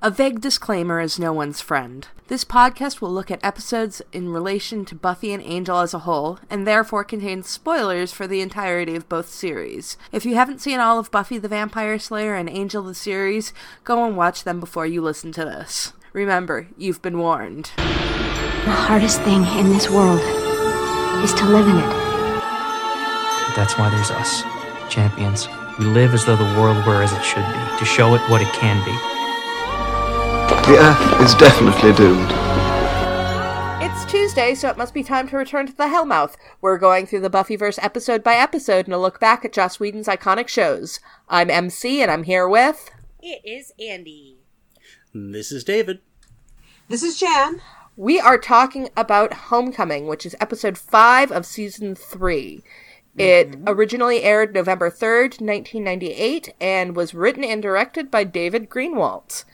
A vague disclaimer is no one's friend. This podcast will look at episodes in relation to Buffy and Angel as a whole, and therefore contains spoilers for the entirety of both series. If you haven't seen all of Buffy the Vampire Slayer and Angel the series, go and watch them before you listen to this. Remember, you've been warned. The hardest thing in this world is to live in it. That's why there's us, champions. We live as though the world were as it should be, to show it what it can be. The Earth is definitely doomed. It's Tuesday, so it must be time to return to the Hellmouth. We're going through the Buffyverse episode by episode and a look back at Joss Whedon's iconic shows. I'm MC, and I'm here with. It is Andy. This is David. This is Jan. We are talking about Homecoming, which is episode 5 of season 3. It mm-hmm. originally aired November 3rd, 1998, and was written and directed by David Greenwalt.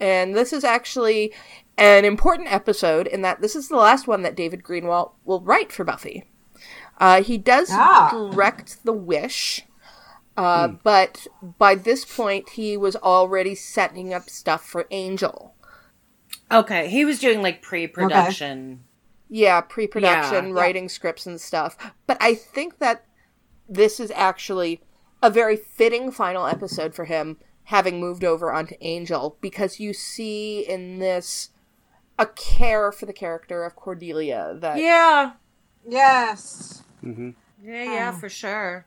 And this is actually an important episode in that this is the last one that David Greenwalt will write for Buffy. Uh, he does Ah. direct The Wish, uh, but by this point, he was already setting up stuff for Angel. Okay, he was doing like pre-production. Yeah, pre-production, Yeah. writing scripts and stuff. But I think that this is actually a very fitting final episode for him, having moved over onto Angel, because you see in this a care for the character of Cordelia that Yeah, Yes. Mm-hmm. yeah, yeah, for sure.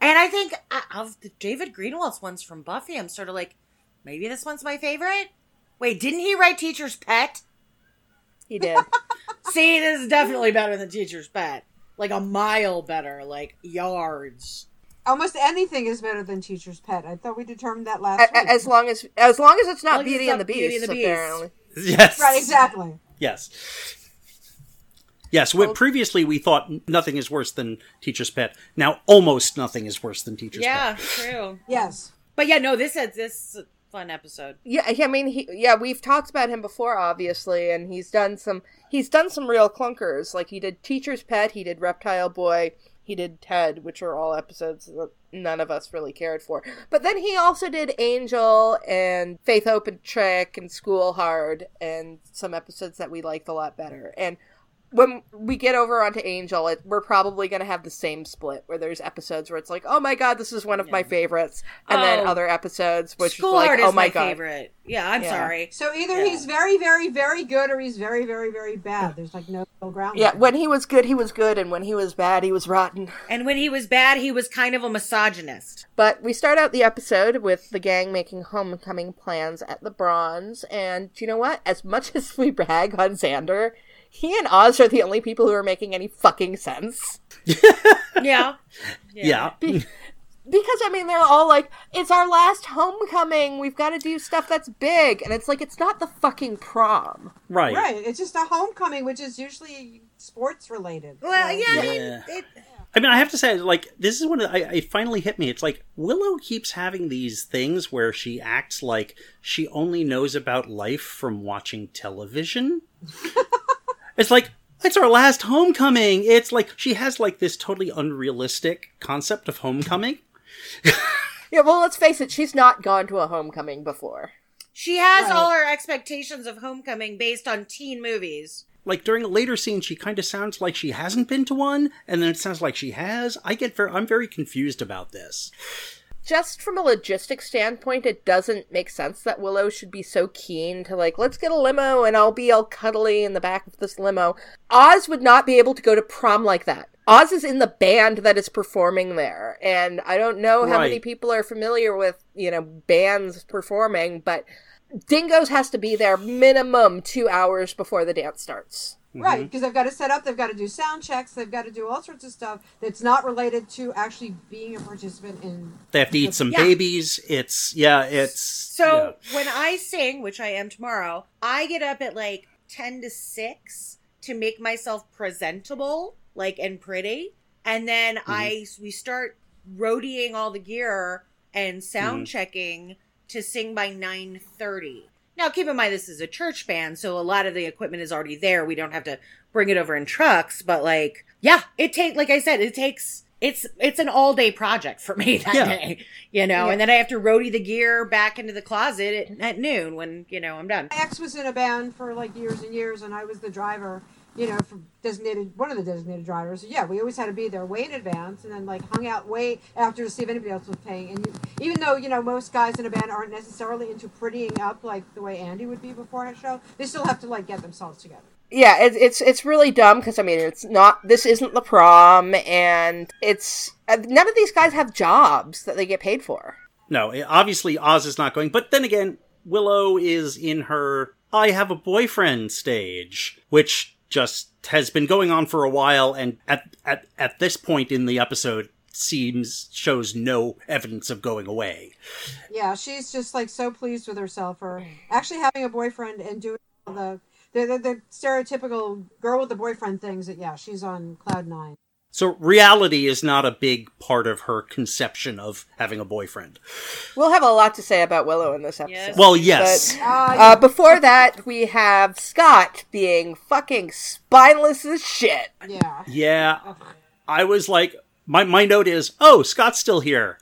And I think uh, of the David Greenwalt's ones from Buffy, I'm sort of like, maybe this one's my favorite. Wait, didn't he write Teacher's Pet? he did. See, this is definitely better than Teacher's Pet. Like a mile better, like yards. Almost anything is better than Teacher's Pet. I thought we determined that last A- week. as long as as long as it's not long as it's Beauty and the Beauty Beast, and the Beast. apparently. Yes. right, exactly. Yes. Yes. We, previously, we thought nothing is worse than Teacher's Pet. Now, almost nothing is worse than Teacher's Yeah, Pet. Yeah, true. Yes. But yeah, no, this is this fun episode. Yeah, I mean, he, yeah, we've talked about him before, obviously, and he's done some he's done some real clunkers. Like he did Teacher's Pet, he did Reptile Boy, he did Ted, which are all episodes that none of us really cared for. But then he also did Angel and Faith, Hope, and Trick and School Hard, and some episodes that we liked a lot better. And when we get over onto Angel, it, we're probably going to have the same split where there's episodes where it's like, oh my god, this is one of my favorites, and then Oh. other episodes which School is like, Hard oh is my, my, god. favorite. Yeah, I'm Yeah. sorry. So either Yeah. he's very, very, very good or he's very, very, very bad. There's like no middle ground. Yeah, there. when he was good, he was good, and when he was bad, he was rotten. And when he was bad, he was kind of a misogynist. But we start out the episode with the gang making homecoming plans at the Bronze, and do you know what? As much as we brag on Xander, he and Oz are the only people who are making any fucking sense. Yeah. Yeah. Because, I mean, they're all like, it's our last homecoming, we've got to do stuff that's big. And it's like, it's not the fucking prom. Right. Right. It's just a homecoming, which is usually sports related. Well, So- yeah, I mean, Yeah. it, I mean, I have to say, like, this is when it, I, it finally hit me. It's like Willow keeps having these things where she acts like she only knows about life from watching television. it's like it's our last homecoming. It's like she has like this totally unrealistic concept of homecoming. Yeah, well, let's face it, she's not gone to a homecoming before. she has Right. all her expectations of homecoming based on teen movies. Like during a later scene, she kind of sounds like she hasn't been to one, and then it sounds like she has. I get very, I'm very confused about this. Just from a logistics standpoint, it doesn't make sense that Willow should be so keen to like, let's get a limo and I'll be all cuddly in the back of this limo. Oz would not be able to go to prom like that. Oz is in the band that is performing there, and I don't know how many people are familiar with, you know, bands performing, but Dingoes has to be there minimum two hours before the dance starts. Right, mm-hmm. because they've got to set up, they've got to do sound checks, they've got to do all sorts of stuff that's not related to actually being a participant in. They have to eat some Yeah. babies. It's yeah, it's So when I sing, which I am tomorrow, I get up at like 10 to 6 to make myself presentable, like and pretty. And then mm-hmm. I we start roadieing all the gear and sound mm-hmm. checking to sing by 9:30. Now keep in mind this is a church band, so a lot of the equipment is already there. We don't have to bring it over in trucks, but like yeah, it take like I said, it takes it's it's an all day project for me that Yeah. day, you know, and then I have to roadie the gear back into the closet at, at noon when you know I'm done. My ex was in a band for like years and years, and I was the driver, you know, for designated one of the designated drivers. So, yeah, we always had to be there way in advance, and then like hung out way after to see if anybody else was paying. And you, even though you know most guys in a band aren't necessarily into prettying up like the way Andy would be before a show, they still have to like get themselves together. yeah, it, it's it's really dumb because I mean it's not this isn't the prom, and it's uh, none of these guys have jobs that they get paid for. No, eh, obviously Oz is not going. But then again, Willow is in her I have a boyfriend stage, which just has been going on for a while and at at at this point in the episode seems shows no evidence of going away. Yeah, she's just like so pleased with herself for actually having a boyfriend and doing all the the, the, the stereotypical girl with the boyfriend things. That yeah, she's on cloud nine. So reality is not a big part of her conception of having a boyfriend. We'll have a lot to say about Willow in this episode. Yes. Well, yes. Uh, before that, we have Scott being fucking spineless as shit. Yeah. Yeah. I was like my my note is, "Oh, Scott's still here."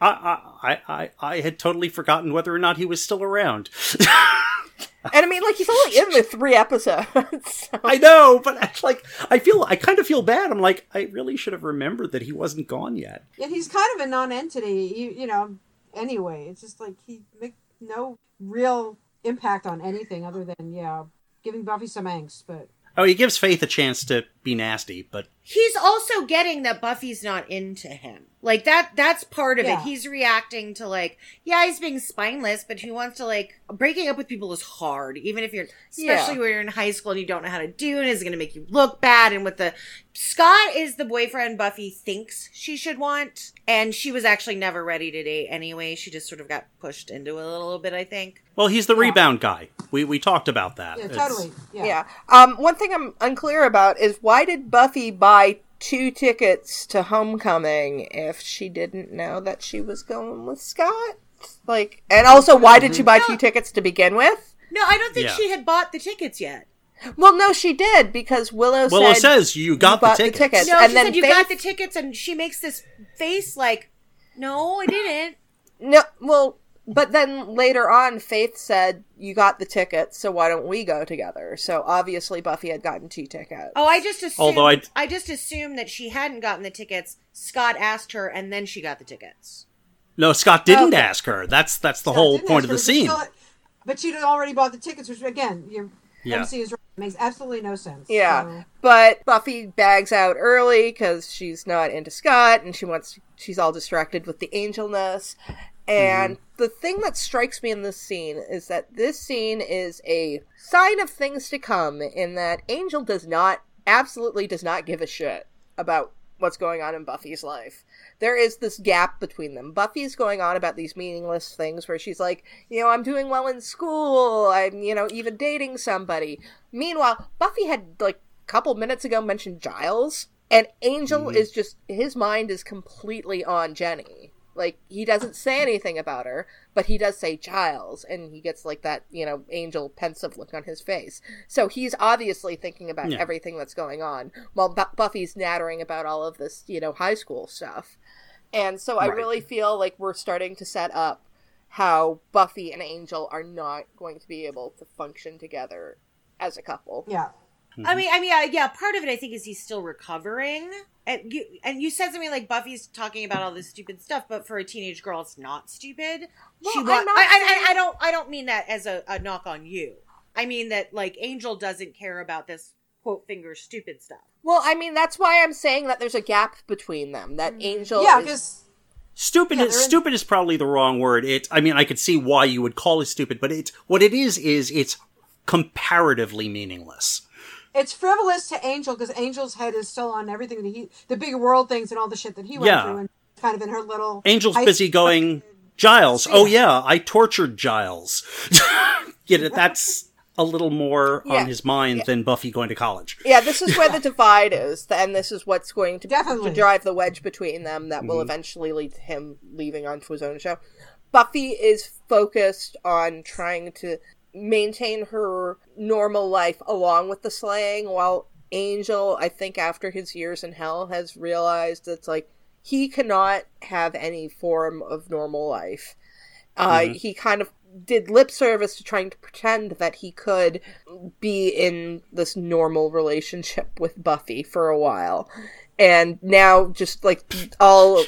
I I I I had totally forgotten whether or not he was still around. And I mean, like, he's only in the three episodes. so- I know, but like I feel I kind of feel bad. I'm like I really should have remembered that he wasn't gone yet. Yet he's kind of a non-entity. You, you know. Anyway, it's just like he make no real impact on anything other than yeah, giving Buffy some angst. But Oh, he gives Faith a chance to be nasty, but He's also getting that Buffy's not into him. Like that that's part of Yeah. it. He's reacting to like, yeah, he's being spineless, but he wants to like breaking up with people is hard, even if you're especially Yeah. when you're in high school and you don't know how to do it, it's gonna make you look bad. And with the Scott is the boyfriend Buffy thinks she should want, and she was actually never ready to date anyway. She just sort of got pushed into it a little bit, I think. well, he's the rebound guy. We we talked about that. yeah, It's- totally. Yeah. yeah. Um, one thing I'm unclear about is why did Buffy buy two tickets to Homecoming if she didn't know that she was going with Scott? Like, and also, why did she buy two tickets to begin with? No, I don't think Yeah. she had bought the tickets yet. Well, no, she did because Willow, Willow said says you got the bought tickets. tickets. No, and she then said you Faith- got the tickets, and she makes this face like, "No, I didn't." No, well, but then later on, Faith said, "You got the tickets, so why don't we go together?" So obviously, Buffy had gotten two tickets. Oh, I just assumed. Although I... I- just assumed that she hadn't gotten the tickets. Scott asked her, and then she got the tickets. No, Scott didn't Okay. ask her. That's that's the Yeah, whole point of ask the her, scene. But, still- but she'd already bought the tickets, which again, your Yeah. MC is right. makes absolutely no sense. Yeah, So- but Buffy bags out early because she's not into Scott, and she wants she's all distracted with the angelness. And mm-hmm. the thing that strikes me in this scene is that this scene is a sign of things to come. In that Angel does not, absolutely does not give a shit about what's going on in Buffy's life. There is this gap between them. Buffy's going on about these meaningless things where she's like, you know, I'm doing well in school. I'm, you know, even dating somebody. Meanwhile, Buffy had like a couple minutes ago mentioned Giles, and Angel mm-hmm. is just his mind is completely on Jenny. Like he doesn't say anything about her, but he does say Giles, and he gets like that, you know, angel pensive look on his face. So he's obviously thinking about Yeah. everything that's going on, while Bu- Buffy's nattering about all of this, you know, high school stuff. And so I Right. really feel like we're starting to set up how Buffy and Angel are not going to be able to function together as a couple. yeah. I mean, I mean, uh, yeah. Part of it, I think, is he's still recovering. And you, and you said something like Buffy's talking about all this stupid stuff, but for a teenage girl, it's not stupid. Well, she I'm not I, I, saying- I, I don't, I don't mean that as a, a knock on you. I mean that like Angel doesn't care about this quote finger stupid stuff. Well, I mean, that's why I'm saying that there's a gap between them. That Angel Yeah, is- because Stupid Yeah, is in- stupid is probably the wrong word. It I mean I could see why you would call it stupid, but it's what it is is it's comparatively meaningless. It's frivolous to Angel because Angel's head is still on everything that he, the big world things and all the shit that he went Yeah. through, and kind of in her little. Angel's busy going Giles. Oh yeah, I tortured Giles. you know, that's a little more Yeah. on his mind than Buffy going to college. Yeah, this is where the divide is, and this is what's going to, Definitely. to drive the wedge between them that will mm-hmm. eventually lead to him leaving onto his own show. Buffy is focused on trying to maintain her normal life along with the slaying, while Angel, I think after his years in hell, has realized it's like he cannot have any form of normal life. Uh, He kind of did lip service to trying to pretend that he could be in this normal relationship with Buffy for a while. And now, just like all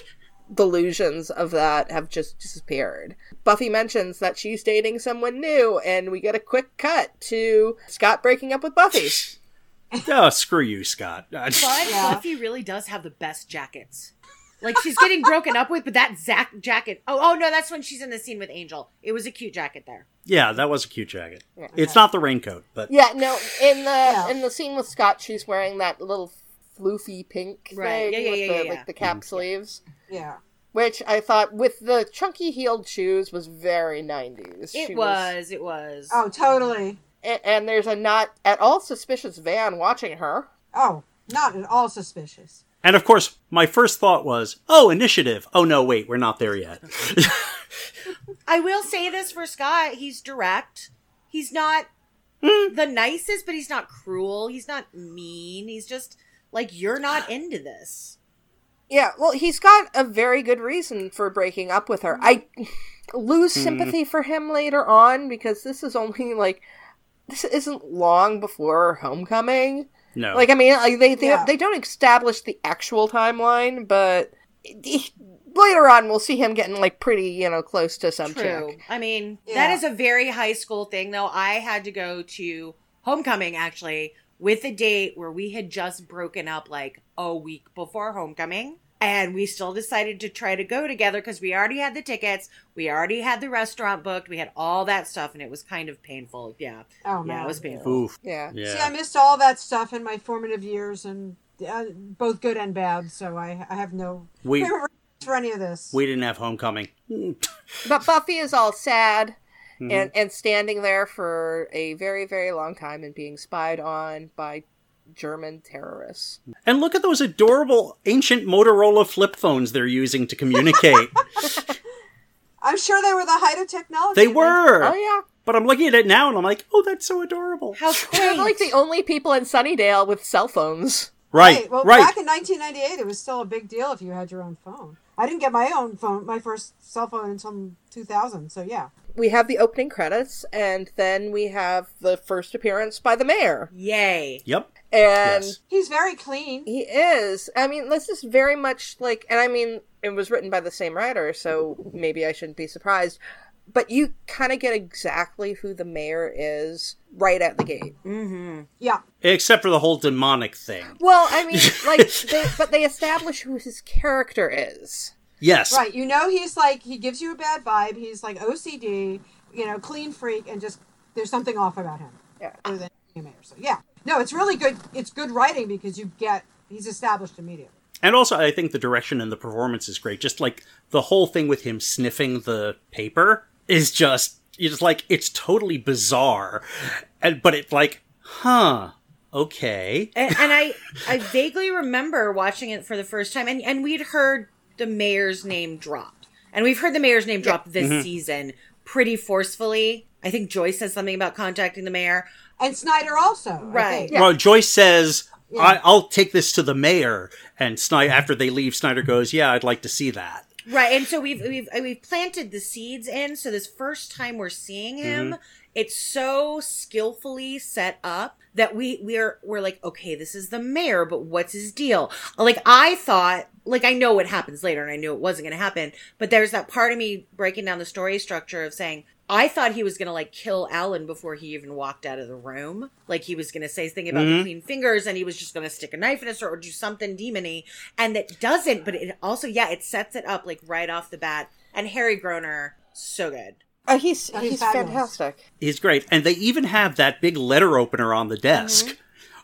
delusions of that have just disappeared. Buffy mentions that she's dating someone new, and we get a quick cut to Scott breaking up with Buffy. oh, screw you, Scott. But Yeah. Buffy really does have the best jackets. Like she's getting broken up with, but that Zack jacket. Oh, oh no, that's when she's in the scene with Angel. It was a cute jacket there. yeah, that was a cute jacket. It's not the raincoat, but Yeah, no, in the Yeah. in the scene with Scott, she's wearing that little floofy pink Right, thing yeah, yeah, with yeah, the yeah, like the cap sleeves, Yeah. which I thought with the chunky heeled shoes was very nineties. It was, it was. Oh, totally. and, and there's a not at all suspicious van watching her. Oh, not at all suspicious. and of course, my first thought was, "Oh, initiative." Oh no, wait, we're not there yet. I will say this for Scott. He's direct. He's not Hmm. the nicest, but he's not cruel. He's not mean. He's just like you're not into this. Yeah, well, he's got a very good reason for breaking up with her. I lose hmm. sympathy for him later on because this is only like this isn't long before homecoming. No, Like I mean, like, they they, Yeah. they don't establish the actual timeline, but later on we'll see him getting like pretty, you know, close to some True. chick. I mean, Yeah. that is a very high school thing, though. I had to go to homecoming actually with a date where we had just broken up like a week before homecoming. And we still decided to try to go together because we already had the tickets, we already had the restaurant booked, we had all that stuff, and it was kind of painful. Yeah, Oh, yeah, man. it was painful. Oof. Yeah. See, I missed all that stuff in my formative years, and uh, both good and bad. So I, I have no We for any of this. we didn't have homecoming. But Buffy is all sad Mm-hmm. and and standing there for a very very long time and being spied on by German terrorists. And look at those adorable ancient Motorola flip phones they're using to communicate. I'm sure they were the height of technology. they were. Oh yeah. But I'm looking at it now and I'm like, oh, that's so adorable. How They're like the only people in Sunnydale with cell phones. Right, Right. Well, right. back in 1998, it was still a big deal if you had your own phone. I didn't get my own phone, my first cell phone until 2000. So yeah. We have the opening credits and then we have the first appearance by the mayor. Yay! Yep. And Yes. He's very clean. He is. I mean, this is very much like, and I mean, it was written by the same writer, so maybe I shouldn't be surprised. But you kind of get exactly who the mayor is right at the gate. Mm-hmm. Yeah. Except for the whole demonic thing. Well, I mean, like, they, but they establish who his character is. Yes. Right. You know, he's like, he gives you a bad vibe. He's like OCD, you know, clean freak, and just, there's something off about him. Yeah. Other than being a mayor. So yeah. No, it's really good. It's good writing because you get, he's established immediately. And also, I think the direction and the performance is great. Just like the whole thing with him sniffing the paper is just, you're like, it's totally bizarre. And, but it's like, huh, okay. and, and I I vaguely remember watching it for the first time, and and we'd heard the mayor's name dropped, and we've heard the mayor's name dropped this mm-hmm. season pretty forcefully. I think Joyce says something about contacting the mayor. And Snyder also. Right. think. Well, Joyce says, I, I'll take this to the mayor. And Snyder, after they leave, Snyder goes, yeah, I'd like to see that. Right, and so we've we've we've planted the seeds in. So this first time we're seeing him, mm-hmm. it's so skillfully set up that we we're we're like, okay, this is the mayor, but what's his deal? Like I thought, like I know what happens later, and I knew it wasn't going to happen. But there's that part of me breaking down the story structure of saying. I thought he was gonna like kill Alan before he even walked out of the room. Like he was gonna say something about the clean fingers, and he was just gonna stick a knife in his throat or do something demony. And that doesn't, but it also, yeah, it sets it up like right off the bat. And Harry Groener, so good. Uh, he's Oh, he's he's fantastic. He's great. And they even have that big letter opener on the desk,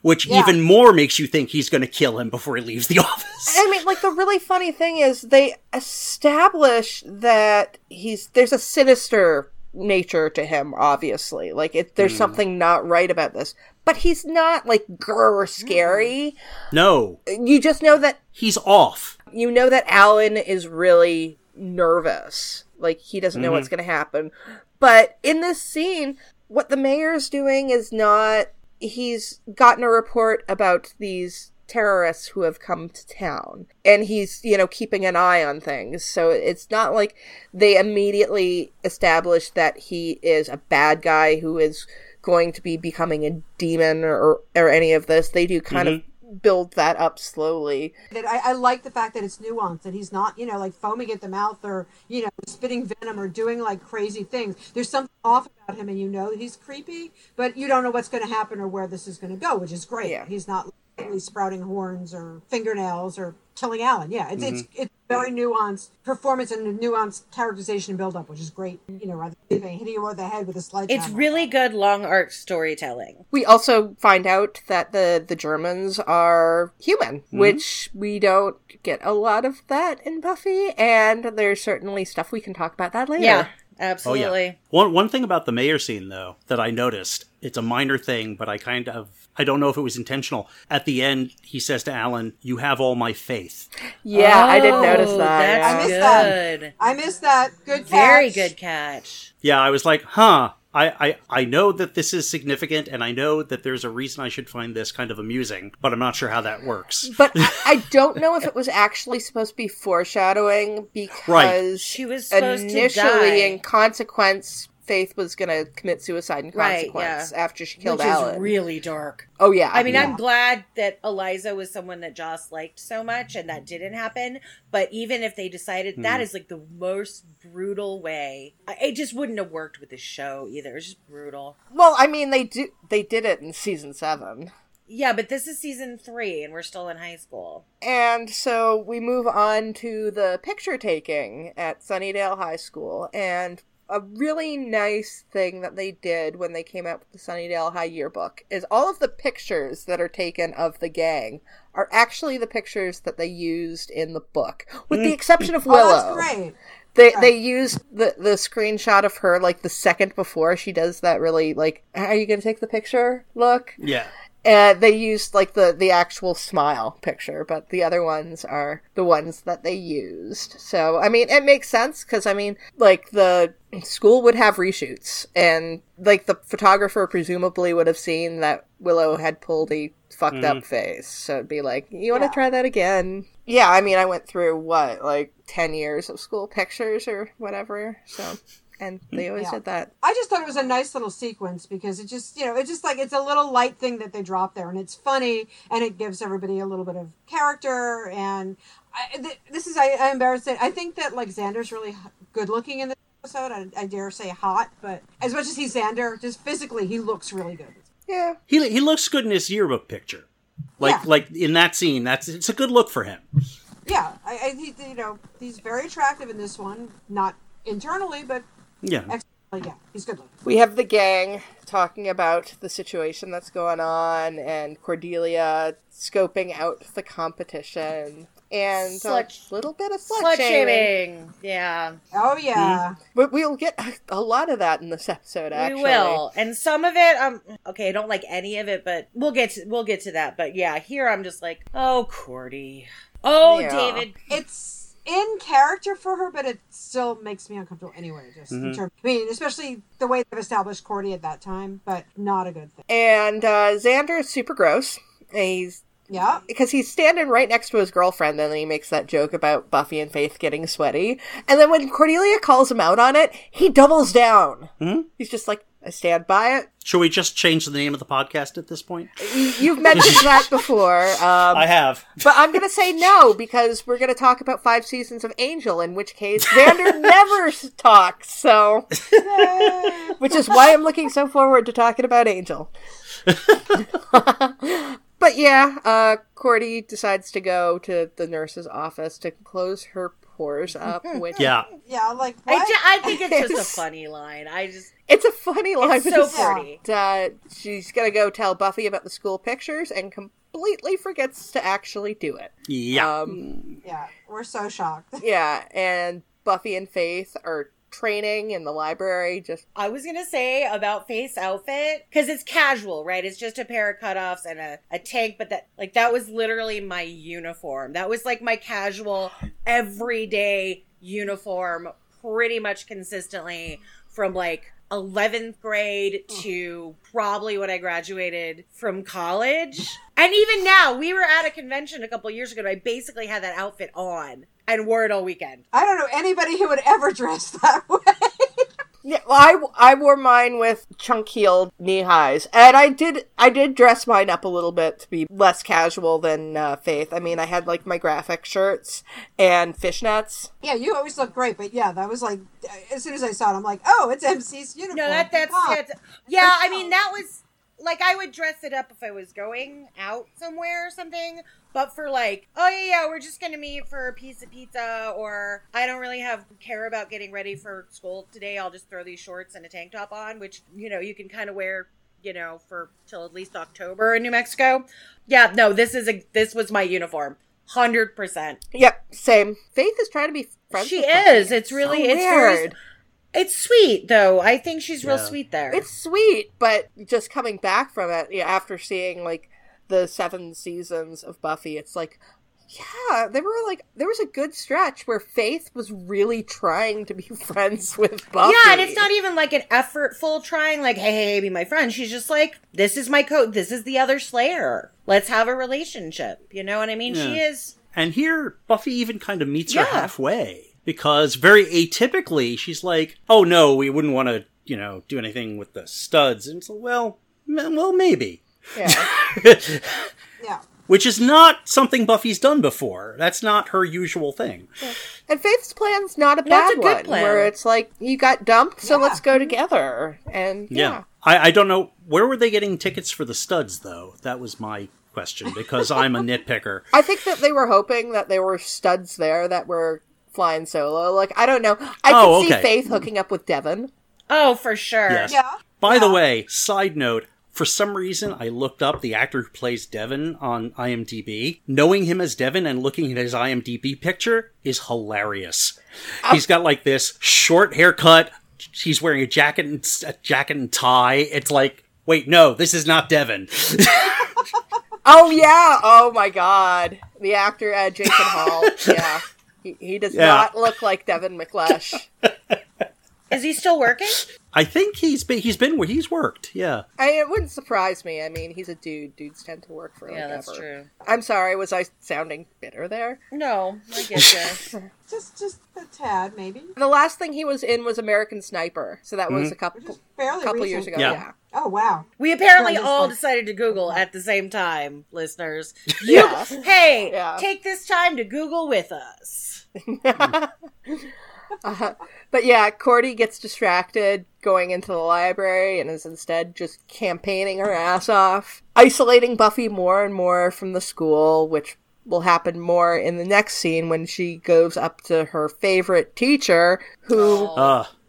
which Yeah. even more makes you think he's going to kill him before he leaves the office. I mean, like the really funny thing is they establish that he's there's a sinister nature to him. Obviously, like it, there's hmm. something not right about this, but he's not like grr hmm. scary. No, You just know that he's off. you know that Alan is really nervous. Like he doesn't know mm-hmm. what's going to happen. But in this scene, what the mayor's doing is not he's gotten a report about these terrorists who have come to town. And he's you know keeping an eye on things. So it's not like they immediately establish that he is a bad guy who is going to be becoming a demon or or any of this. They do kind of mm-hmm. build that up slowly. That I, I like the fact that it's nuanced that he's not you know like foaming at the mouth or you know spitting venom or doing like crazy things. There's something off about him and you know he's creepy but you don't know what's going to happen or where this is going to go which is great. Yeah. he's not literally sprouting horns or fingernails or killing alan yeah it's it's, mm-hmm. it's very nuanced performance and nuanced characterization build up which is great you know rather than hitting you over the head with a sledgehammer. It's really good long arc storytelling. we also find out that the the germans are human mm-hmm. which we don't get a lot of that in buffy and there's certainly stuff we can talk about that later. Yeah, Oh absolutely. yeah. One one thing about the mayor scene though that I noticed, it's a minor thing, but I kind of I don't know if it was intentional. At the end, he says to Alan, "You have all my faith." Yeah, I didn't notice Oh, that. That's I yeah. missed that. good. i missed that good catch. Very good catch. Yeah, I was like, "Huh." I, I, I know that this is significant, and I know that there's a reason I should find this kind of amusing, but I'm not sure how that works. But I, I don't know if it was actually supposed to be foreshadowing because She was supposed to initially, die. in consequence, Faith was going to commit suicide in Right, consequence yeah. after she killed Which Alan. is really dark. oh yeah, I mean, yeah. I'm glad that Eliza was someone that Joss liked so much and that didn't happen. But even if they decided Hmm. that is like the most brutal way, it just wouldn't have worked with the show either. It's just brutal. well, I mean, they do they did it in season seven. Yeah, but this is season three and we're still in high school. And so we move on to the picture taking at Sunnydale High School. And a really nice thing that they did when they came out with the Sunnydale High yearbook is all of the pictures that are taken of the gang are actually the pictures that they used in the book, with the exception of oh Willow. that's great They they used the the screenshot of her like the second before she does that really like are you gonna take the picture look Yeah. And they used like the the actual smile picture but the other ones are the ones that they used. So i mean it makes sense because i mean like the school would have reshoots and like the photographer presumably would have seen that willow had pulled a fucked up mm-hmm. face. So it'd be like you want to Yeah. try that again? Yeah i mean i went through what like 10 years of school pictures or whatever so and hmm? they always Yeah. did that I just thought it was a nice little sequence because it just, you know, it's just like it's a little light thing that they drop there, and it's funny, and it gives everybody a little bit of character. And I, th- this is, I, I'm embarrassed to say, I think that like Xander's really good looking in this episode. I, I dare say hot, but as much as he's Xander, just physically, he looks really good. yeah He he looks good in his yearbook picture. Like Yeah. like in that scene, that's it's a good look for him. Yeah, I, I he, you know, he's very attractive in this one, not internally, but Yeah. externally, yeah, he's good looking. we have the gang talking about the situation that's going on and Cordelia scoping out the competition and Slut- a little bit of slut, Slut shaming. shaming. Yeah, Oh yeah, But we'll get a- a lot of that in this episode, actually. we will. And some of it, um, okay, I don't like any of it, but we'll get to, we'll get to that. But yeah, here I'm just like, oh, Cordy. Oh, Yeah. David. it's in character for her, but it still makes me uncomfortable anyway. Just Mm-hmm. in terms, I mean, especially the way they've established Cordy at that time, but not a good thing. And uh, Xander is super gross. He's Yeah, because he's standing right next to his girlfriend, and then he makes that joke about Buffy and Faith getting sweaty. And then when Cordelia calls him out on it, he doubles down. He's just like, "I stand by it." Should we just change the name of the podcast at this point? You- You've mentioned that before, um, I have. but I'm going to say no because we're going to talk about five seasons of Angel, in which case Xander never talks. So, which is why I'm looking so forward to talking about Angel. but yeah, uh, Cordy decides to go to the nurse's office to close her pores up. Which Yeah. yeah, like I, what? ju- I think it's just a funny line. I just it's a funny line. it's so it's- pretty. uh, she's gonna go tell Buffy about the school pictures and completely forgets to actually do it. Yeah. Um, yeah, we're so shocked. yeah, and Buffy and Faith are training in the library. Just I was gonna say about Faith's outfit because it's casual, right? It's just a pair of cutoffs and a, a tank, but that like that was literally my uniform. That was like my casual everyday uniform, pretty much consistently from like 11th grade to probably when I graduated from college. And even now, we were at a convention a couple years ago and I basically had that outfit on and wore it all weekend. I don't know anybody who would ever dress that way. Yeah, well, I, I wore mine with chunk heeled knee highs, and I did I did dress mine up a little bit to be less casual than uh, Faith. I mean, I had like my graphic shirts and fishnets. yeah, you always look great, but yeah, that was like as soon as I saw it, I'm like, oh, it's MC's uniform. No, that that's, Come on. that's yeah. I mean, that was like I would dress it up if I was going out somewhere or something. But for like, oh yeah, yeah, we're just gonna meet for a piece of pizza, or I don't really have care about getting ready for school today. I'll just throw these shorts and a tank top on, which you know you can kind of wear, you know, for till at least October in New Mexico. Yeah, no, this is a this was my uniform, hundred percent. Yep, same. Faith is trying to be friends. She with Buffy. is. It's really So it's very weird. it's sweet though. I think she's real sweet there. It's sweet, but just coming back from it yeah, after seeing like the seven seasons of Buffy, it's like, yeah, there were like there was a good stretch where Faith was really trying to be friends with Buffy. Yeah, and it's not even like an effortful trying, like, hey, hey, be my friend. She's just like, this is my code. This is the other Slayer. Let's have a relationship. You know what I mean? She is. And here, Buffy even kind of meets Yeah. her halfway because very atypically, she's like, "Oh no, we wouldn't want to, you know, do anything with the studs." And so, well, well, maybe. Yeah. Yeah. Which is not something Buffy's done before. That's not her usual thing. And Faith's plan's not a That's bad a good one, plan. where it's like you got dumped, so Yeah. let's go mm-hmm. together. And Yeah. yeah, I, I don't know where were they getting tickets for the studs though. That was my question because I'm a nitpicker. I think that they were hoping that there were studs there that were flying solo. Like I don't know, I Oh, could see okay. Faith hooking up with Devon. Oh, for sure. Yes. Yeah. By the way, side note, for some reason I looked up the actor who plays Devon on IMDb. Knowing him as Devon and looking at his IMDb picture is hilarious. He's got like this short haircut. He's wearing a jacket and a jacket and tie. It's like, wait, no, this is not Devon. Oh yeah! Oh my god, the actor uh, Jason Hall. yeah, he, he does Yeah. not look like Devon MacLeish. Is he still working? I think he's been he's been where he's worked. Yeah. I, it wouldn't surprise me. I mean, he's a dude. Dudes tend to work for Yeah, like that's ever. true. I'm sorry. Was I sounding bitter there? No, I get you. Just just a tad, maybe. The last thing he was in was American Sniper, so that was mm-hmm. a couple Which is fairly couple recent. years ago. Yeah. Yeah. Oh wow. we apparently all like- decided to Google at the same time, listeners. You, hey, Yeah. take this time to Google with us. Mm. Uh, but yeah, Cordy gets distracted going into the library and is instead just campaigning her ass off, isolating Buffy more and more from the school, which will happen more in the next scene when she goes up to her favorite teacher, who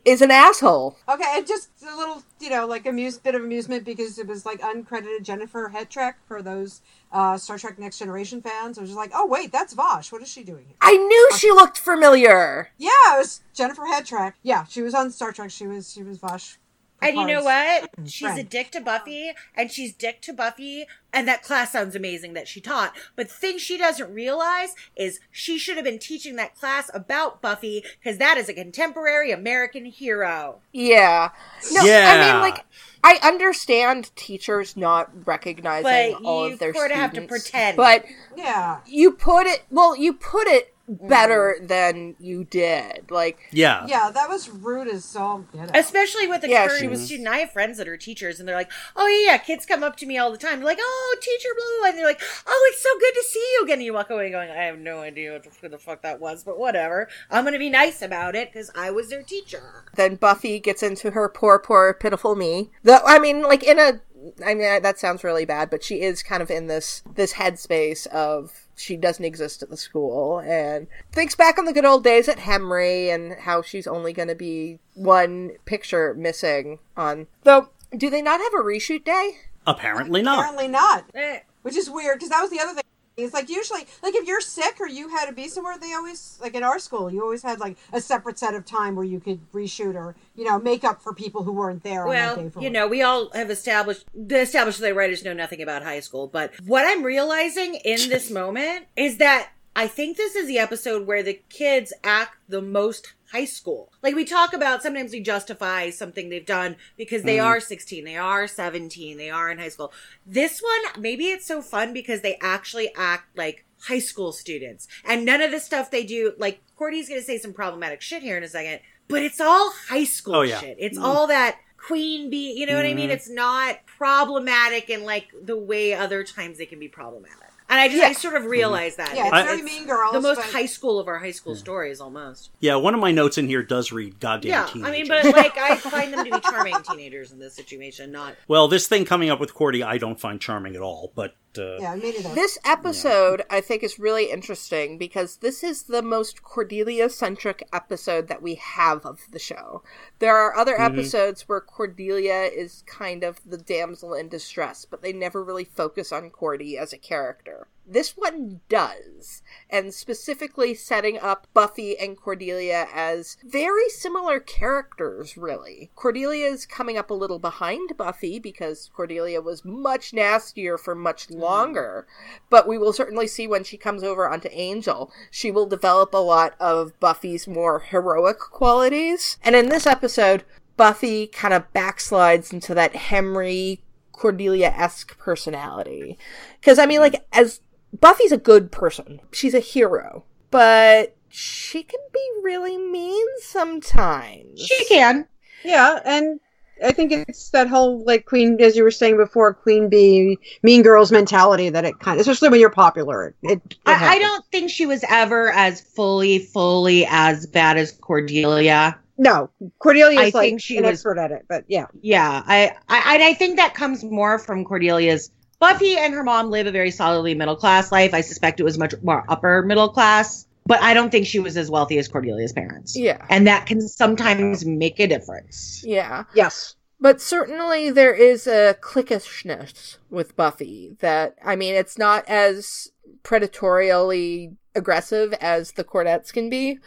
is an asshole. Okay, and just a little, you know, like amuse bit of amusement because it was like uncredited Jennifer Hetrick for those uh, Star Trek Next Generation fans. I was just like, oh wait, that's Vash. What is she doing here? I knew she looked familiar. Yeah, it was Jennifer Hetrick. Yeah, she was on Star Trek. She was she was Vash. And you know what? She's a dick to Buffy, and she's dick to Buffy, and that class sounds amazing that she taught. But the thing she doesn't realize is she should have been teaching that class about Buffy, because that is a contemporary American hero. Yeah. No, I mean, like, I understand teachers not recognizing But all of their sorta have to pretend. But Yeah. you put it well you put it better Mm. than you did like yeah. Yeah, that was rude as all get out. Especially with the Yeah, current she was- student. I have friends that are teachers, and they're like, oh, yeah, yeah, kids come up to me all the time. They're like, oh, teacher, blah, blah, blah. And they're like, oh, it's so good to see you again. And you walk away going, I have no idea what the, who the fuck that was, but whatever. I'm going to be nice about it because I was their teacher. then buffy gets into her poor poor pitiful me the i mean like in a i mean that sounds really bad but she is kind of in this this headspace of she doesn't exist at the school and thinks back on the good old days at Hemery and how she's only going to be one picture missing on though do they not have a reshoot day Apparently not. Apparently not. Eh. Which is weird because that was the other thing. It's like usually, like if you're sick or you had to be somewhere, they always like in our school, you always had like a separate set of time where you could reshoot or you know make up for people who weren't there. on that day Well, you know, we all have established the established that writers know nothing about high school, but what I'm realizing in this moment is that I think this is the episode where the kids act the most high school. Like we talk about, sometimes we justify something they've done because they mm. are 16, they are 17, they are in high school. This one, maybe it's so fun because they actually act like high school students. And none of the stuff they do, like Cordy's going to say some problematic shit here in a second, but it's all high school Oh, yeah. shit. It's mm. all that queen bee, you know what I mean? Mm-hmm. It's not problematic in like the way other times they can be problematic. And I just, I sort of realized that. Yeah, it's I- very mean girls. the most but- high school of our high school stories almost. Yeah, one of my notes in here does read goddamn Yeah, teenager. I mean, but like I find them to be charming teenagers in this situation, not well, this thing coming up with Cordy, I don't find charming at all. But uh, Yeah, me neither. This episode, I think, is really interesting because this is the most Cordelia centric episode that we have of the show. There are other episodes where Cordelia is kind of the damsel in distress, but they never really focus on Cordy as a character. This one does, and specifically setting up Buffy and Cordelia as very similar characters, really. Cordelia is coming up a little behind Buffy because Cordelia was much nastier for much mm-hmm. longer, but we will certainly see when she comes over onto Angel, she will develop a lot of Buffy's more heroic qualities. And in this episode, Buffy kind of backslides into that Hemery Cordelia esque personality. Because, I mean, mm-hmm. like, as Buffy's a good person, she's a hero, but she can be really mean sometimes. She can. Yeah, and I think it's that whole like Queen, as you were saying before, Queen Bee, Mean Girls mentality that it kind of, especially when you're popular. It, it I, I don't think she was ever as fully, fully as bad as Cordelia. No, Cordelia is like think she an was- expert at it, but yeah, Yeah, I, I, I think that comes more from Cordelia's. Buffy and her mom live a very solidly middle class life. I suspect it was much more upper middle class, but I don't think she was as wealthy as Cordelia's parents. Yeah. And that can sometimes make a difference. Yeah. yes, But certainly there is a cliquishness with Buffy that, I mean, it's not as predatorially aggressive as the Cordettes can be.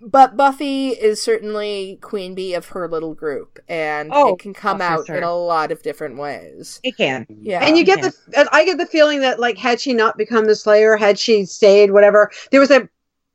But Buffy is certainly queen bee of her little group, and Oh, it can come out sure. in a lot of different ways. It can. Yeah. and you get the, uh, I get the feeling that like had she not become the Slayer, had she stayed, whatever, there was a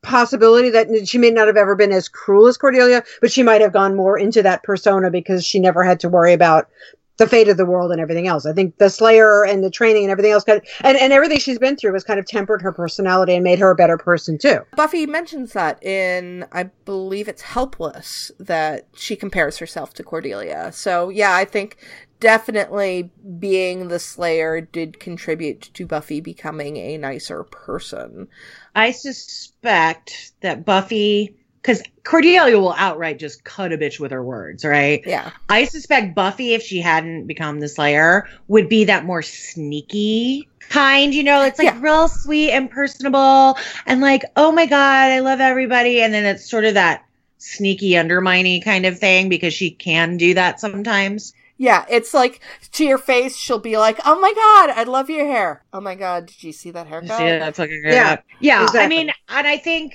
possibility that she may not have ever been as cruel as Cordelia, but she might have gone more into that persona because she never had to worry about the fate of the world and everything else. I think the Slayer and the training and everything else kind of, and, and everything she's been through has kind of tempered her personality and made her a better person too. Buffy mentions that in, I believe it's Helpless, that she compares herself to Cordelia. So, yeah, I think definitely being the Slayer did contribute to Buffy becoming a nicer person. I suspect that Buffy, because Cordelia will outright just cut a bitch with her words, right? Yeah. I suspect Buffy, if she hadn't become the Slayer, would be that more sneaky kind, you know, it's like Yeah. real sweet and personable and like, oh my God, I love everybody. And then it's sort of that sneaky undermining kind of thing because she can do that sometimes. Yeah, it's like to your face, she'll be like, "Oh my god, I love your hair." Oh my god, did you see that haircut? See, that's fucking Yeah, Yeah. I mean, and I think,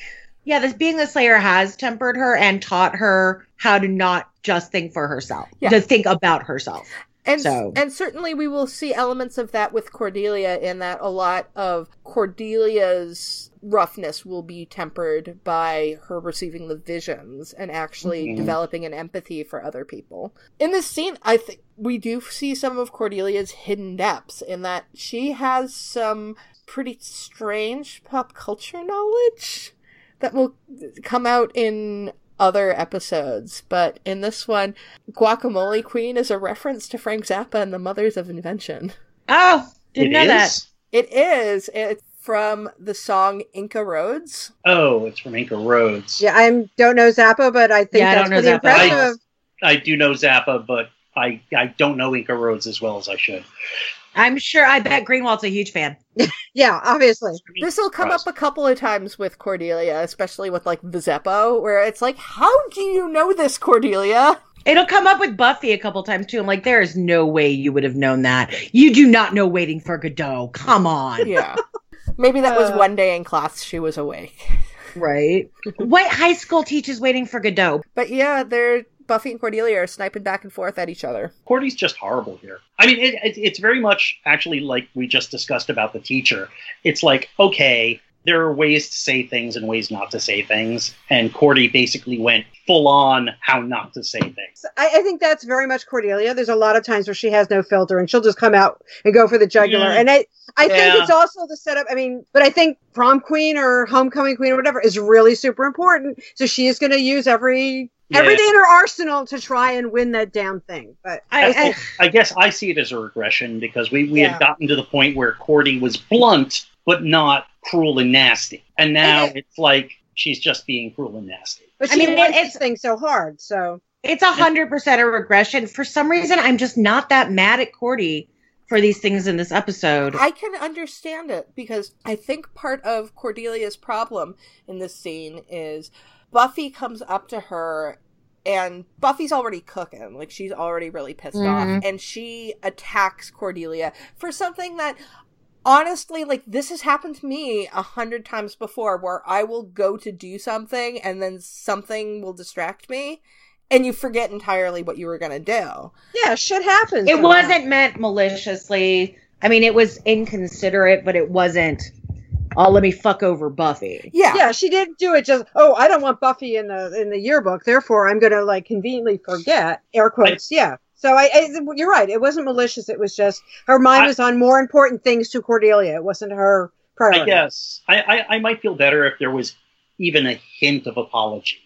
yeah, this being a Slayer has tempered her and taught her how to not just think for herself, Yeah. to think about herself. And So- and certainly we will see elements of that with Cordelia in that a lot of Cordelia's roughness will be tempered by her receiving the visions and actually Mhm. developing an empathy for other people. In this scene, I think we do see some of Cordelia's hidden depths in that she has some pretty strange pop culture knowledge that will come out in other episodes, but in this one, Guacamole Queen is a reference to Frank Zappa and the Mothers of Invention. Oh, didn't It know that. It is. It's from the song Inca Roads. Oh, it's from Inca Roads. Yeah, I don't know Zappa, but I think Yeah, I that's don't know pretty Zappa. impressive. I do know Zappa, but I I don't know Inca Roads as well as I should. I'm sure. I bet Greenwalt's a huge fan. Yeah, obviously. This will come up a couple of times with Cordelia, especially with like the Zeppo, where it's like, how do you know this, Cordelia? It'll come up with Buffy a couple times too. I'm like, there is no way you would have known that. You do not know Waiting for Godot. Come on. Yeah. Maybe that was Uh. one day in class she was awake. Right. what high school teaches Waiting for Godot? But yeah, they're Buffy and Cordelia are sniping back and forth at each other. Cordy's just horrible here. I mean, it, it, it's very much actually like we just discussed about the teacher. It's like, okay, there are ways to say things and ways not to say things, and Cordy basically went full on how not to say things. I, I think that's very much Cordelia. There's a lot of times where she has no filter and she'll just come out and go for the jugular. Yeah. And I, I think it's also the setup. I mean, but I think prom queen or homecoming queen or whatever is really super important. So she is going to use every Yeah. everything in her arsenal to try and win that damn thing. But I, I, I, I guess I see it as a regression because we, we Yeah. had gotten to the point where Cordy was blunt but not cruel and nasty, and now And it's like she's just being cruel and nasty. but I she mean, wants it's- this thing so hard. So it's a hundred percent a regression. For some reason, I'm just not that mad at Cordy for these things in this episode. I can understand it because I think part of Cordelia's problem in this scene is Buffy comes up to her and Buffy's already cooking. Like she's already really pissed off Mhm. and she attacks Cordelia for something that honestly like this has happened to me a hundred times before where I will go to do something and then something will distract me and you forget entirely what you were gonna do. yeah, shit happens. It wasn't meant maliciously. I mean, it was inconsiderate, but it wasn't. Oh, let me fuck over Buffy. Yeah. Yeah, she didn't do it just. Oh, I don't want Buffy in the in the yearbook, therefore I'm going to like conveniently forget. Air quotes. yeah. So I, I, you're right. It wasn't malicious. It was just her mind I- was on more important things to Cordelia. It wasn't her priority. I guess I, I, I might feel better if there was even a hint of apology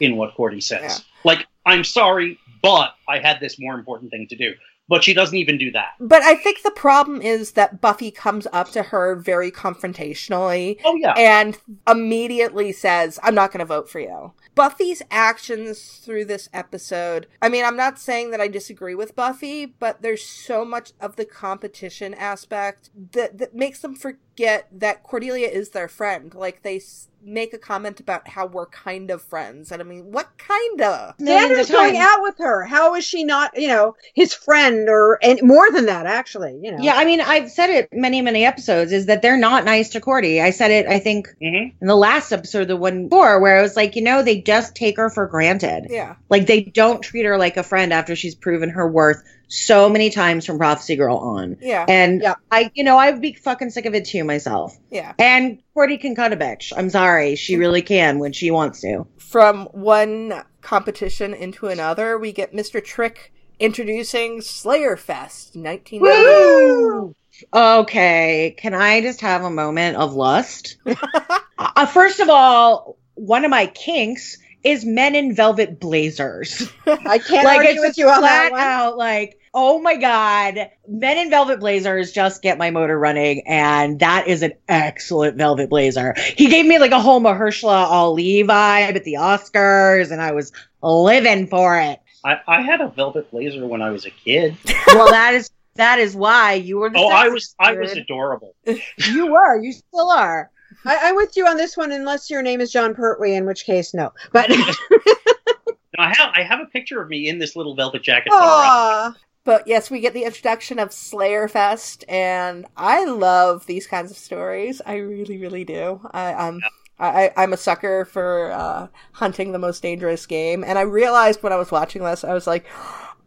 in what Cordy says. Yeah. Like, I'm sorry, but I had this more important thing to do. But she doesn't even do that. But I think the problem is that Buffy comes up to her very confrontationally Oh yeah, and immediately says, I'm not going to vote for you. Buffy's actions through this episode, I mean, I'm not saying that I disagree with Buffy, but there's so much of the competition aspect that, that makes them forget that Cordelia is their friend. Like, they s- make a comment about how we're kind of friends. And I mean, what kind of? Millions Xander's going out with her. How is she not, you know, his friend or and more than that? Actually, you know. Yeah, I mean, I've said it many, many episodes is that they're not nice to Cordy. I said it, I think, Mhm. in the last episode, the one before, where I was like, you know, they just take her for granted. Yeah. Like, they don't treat her like a friend after she's proven her worth so many times from Prophecy Girl on. Yeah. And Yeah. I, you know, I'd be fucking sick of it too myself. Yeah. And Cordy can cut a bitch. I'm sorry. She really can when she wants to. from one competition into another, we get Mr. Trick introducing Slayer Fest 1990. Woo! Okay, can I just have a moment of lust? uh, first of all, one of my kinks is men in velvet blazers. I can't like argue it's with you on that flat one. out like, oh my god, men in velvet blazers just get my motor running, and that is an excellent velvet blazer. He gave me like a whole Mahershala Ali vibe at the Oscars, and I was living for it. I, I had a velvet blazer when I was a kid. well, that is that is why you were. The Oh, I sex was I was adorable. You were. You still are. I, I'm with you on this one, unless your name is Jon Pertwee, in which case, no. But I have I have a picture of me in this little velvet jacket. somewhere. But yes, we get the introduction of Slayer Fest, and I love these kinds of stories. I really, really do. I, I'm I, I'm a sucker for uh, hunting the most dangerous game, and I realized when I was watching this, I was like,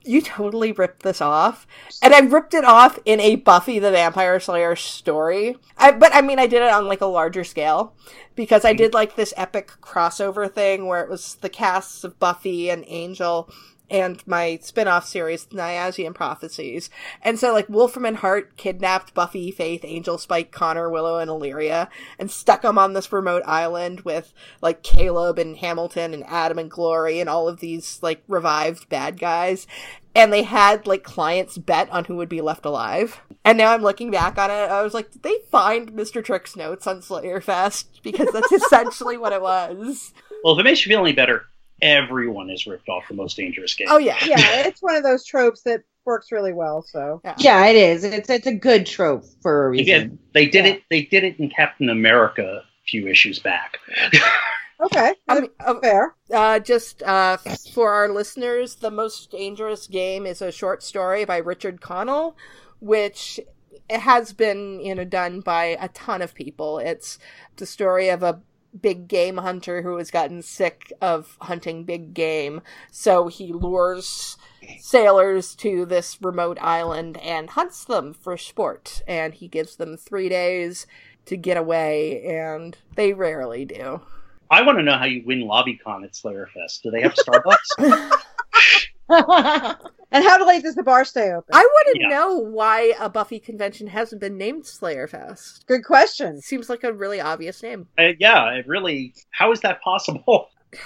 "You totally ripped this off," and I ripped it off in a Buffy the Vampire Slayer story. I, but I mean, I did it on like a larger scale because I mm-hmm. did like this epic crossover thing where it was the casts of Buffy and Angel and my spin-off series Niasian Prophecies. And so like Wolfram and Hart kidnapped Buffy, Faith, Angel, Spike, Connor, Willow, and Illyria and stuck them on this remote island with like Caleb and Hamilton and Adam and Glory and all of these like revived bad guys. And they had like clients bet on who would be left alive. And now I'm looking back on it, I was like, did they find Mr. Trick's notes on Slayer Fest? Because that's essentially what it was. Well, if it makes you feel any better, everyone is ripped off the most dangerous game. Oh yeah. yeah, it's one of those tropes that works really well. So Yeah, it is. It's it's a good trope for a reason. Again, they did Yeah. it. They did it in Captain America a few issues back. okay, I mean, uh, fair. Uh, just uh, for our listeners, The Most Dangerous Game is a short story by Richard Connell, which has been, you know, done by a ton of people. It's the story of a big game hunter who has gotten sick of hunting big game. So he lures sailors to this remote island and hunts them for sport. And he gives them three days to get away, and they rarely do. I want to know how you win LobbyCon at Slayerfest. Do they have Starbucks? And how late does the bar stay open? I want to Yeah. know why a Buffy convention hasn't been named Slayerfest. Good question. Seems like a really obvious name. Uh, yeah, it really. How is that possible?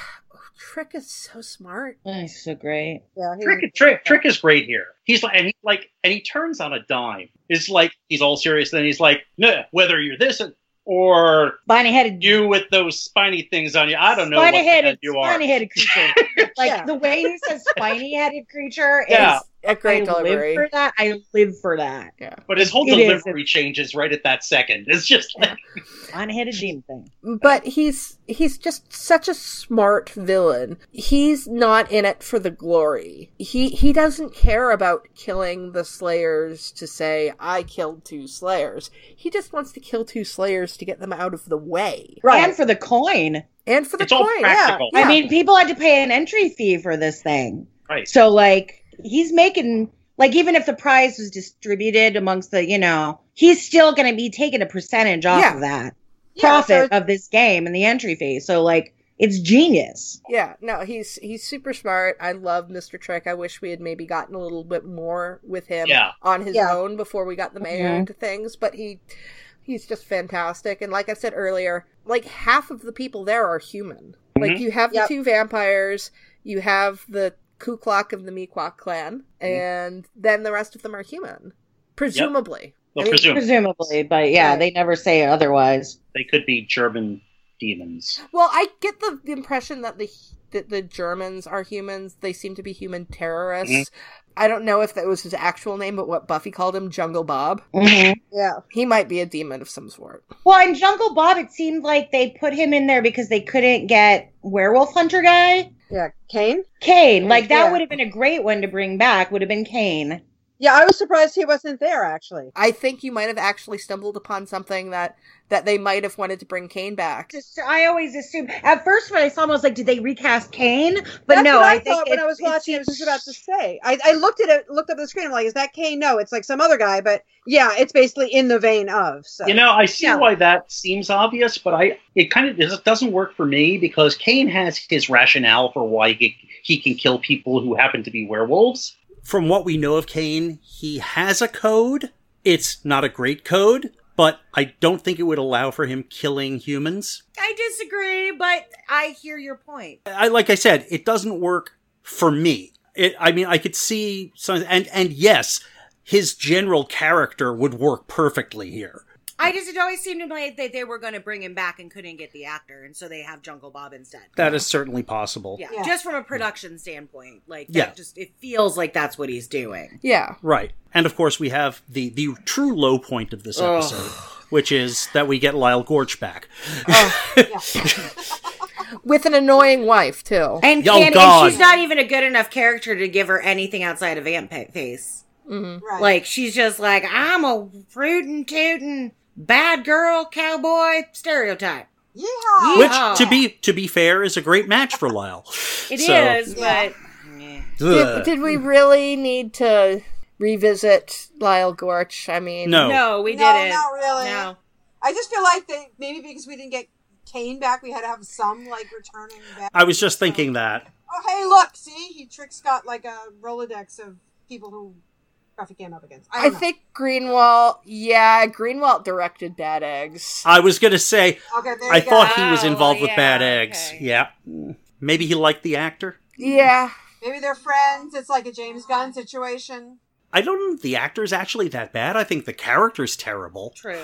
Trick is so smart. He's so great. Yeah, he- Trick, Trick, Trick is great here. He's like, and he like, and he turns on a dime. It's like he's all serious. Then he's like, no, whether you're this or Spiny headed, you with those spiny things on you, I don't know what spiny the head headed, you are. spiny headed creature. like Yeah. the way he says spiny headed creature Yeah. is A great I delivery. live for that. I live for that. Yeah. But his whole It is. delivery changes right at that second. It's just like, Spiny headed demon thing. But he's he's just such a smart villain. He's not in it for the glory. He he doesn't care about killing the slayers to say I killed two slayers. He just wants to kill two slayers to get them out of the way. Right. And for the coin. And for the It's all coin, practical. yeah. I mean, people had to pay an entry fee for this thing. right. So like he's making like even if the prize was distributed amongst the, you know, he's still going to be taking a percentage off Yeah. of that Yeah, profit so- of this game and the entry fee. So like it's genius. Yeah, no, he's he's super smart. I love Mr. Trick. I wish we had maybe gotten a little bit more with him Yeah. on his Yeah. own before we got the mayor Mhm. into things, but he he's just fantastic. And like I said earlier, like half of the people there are human. Like Mhm. you have the Yep. two vampires, you have the Kulak of the Miquot clan, mm-hmm. and then the rest of them are human. Presumably. Well, I mean, presume Presumably, but yeah, Right. they never say otherwise. they could be German demons. Well, I get the, the impression that the that the Germans are humans. They seem to be human terrorists. Mm-hmm. I don't know if that was his actual name, but what Buffy called him, Jungle Bob. hmm Yeah. He might be a demon of some sort. Well, in Jungle Bob, it seemed like they put him in there because they couldn't get Werewolf Hunter guy. Yeah. Cain? Cain, like that Yeah. would have been a great one to bring back. Would have been Cain. Yeah, I was surprised he wasn't there actually. I think you might have actually stumbled upon something that that they might have wanted to bring Cain back. Just, I always assumed at first when I saw him, I was like, did they recast Cain? But That's no, what I, I, think thought when it- I was it watching. I was just about to say. I, I looked at it, looked up the screen. I'm like, is that Cain? No, it's like some other guy. But yeah, it's basically in the vein of. So You know, I see Yeah. why that seems obvious, but I it kind of it doesn't work for me because Cain has his rationale for why he, he can kill people who happen to be werewolves. From what we know of Cain, he has a code. It's not a great code, but I don't think it would allow for him killing humans. I disagree, but I hear your point. I like I said, it doesn't work for me. It, I mean, I could see some, and and yes, his general character would work perfectly here. I just it always seemed to me that they were going to bring him back and couldn't get the actor, and so they have Jungle Bob instead. That is certainly possible. yeah, Yeah. just from a production standpoint, like that Yeah. just it feels like that's what he's doing. Yeah. Right. And of course, we have the the true low point of this Ugh. episode, which is that we get Lyle Gorch back. With an annoying wife too. And, Oh, can, and she's not even a good enough character to give her anything outside of Ant Pa- Face. hmm right. Like she's just like I'm a rootin' tootin' bad girl cowboy stereotype. Yeehaw! Which, to be to be fair, is a great match for Lyle. It So- is, but eh. Did, did we really need to revisit Lyle Gorch? I mean, No. no, we no, didn't. not really. No. I just feel like they maybe because we didn't get Cain back, we had to have some like returning back. I was just thinking that. Oh, hey, look! See, he tricks got like a rolodex of people who Buffy came up against. I, I think Greenwalt. Yeah, Greenwalt directed Bad Eggs. I was gonna say Okay, there I you go. thought he was Oh, involved with yeah, Bad Eggs. okay. Yeah. Maybe he liked the actor. Yeah, Maybe they're friends. It's like a James Gunn situation. I don't know if the actor's actually that bad. I think the character's terrible. True.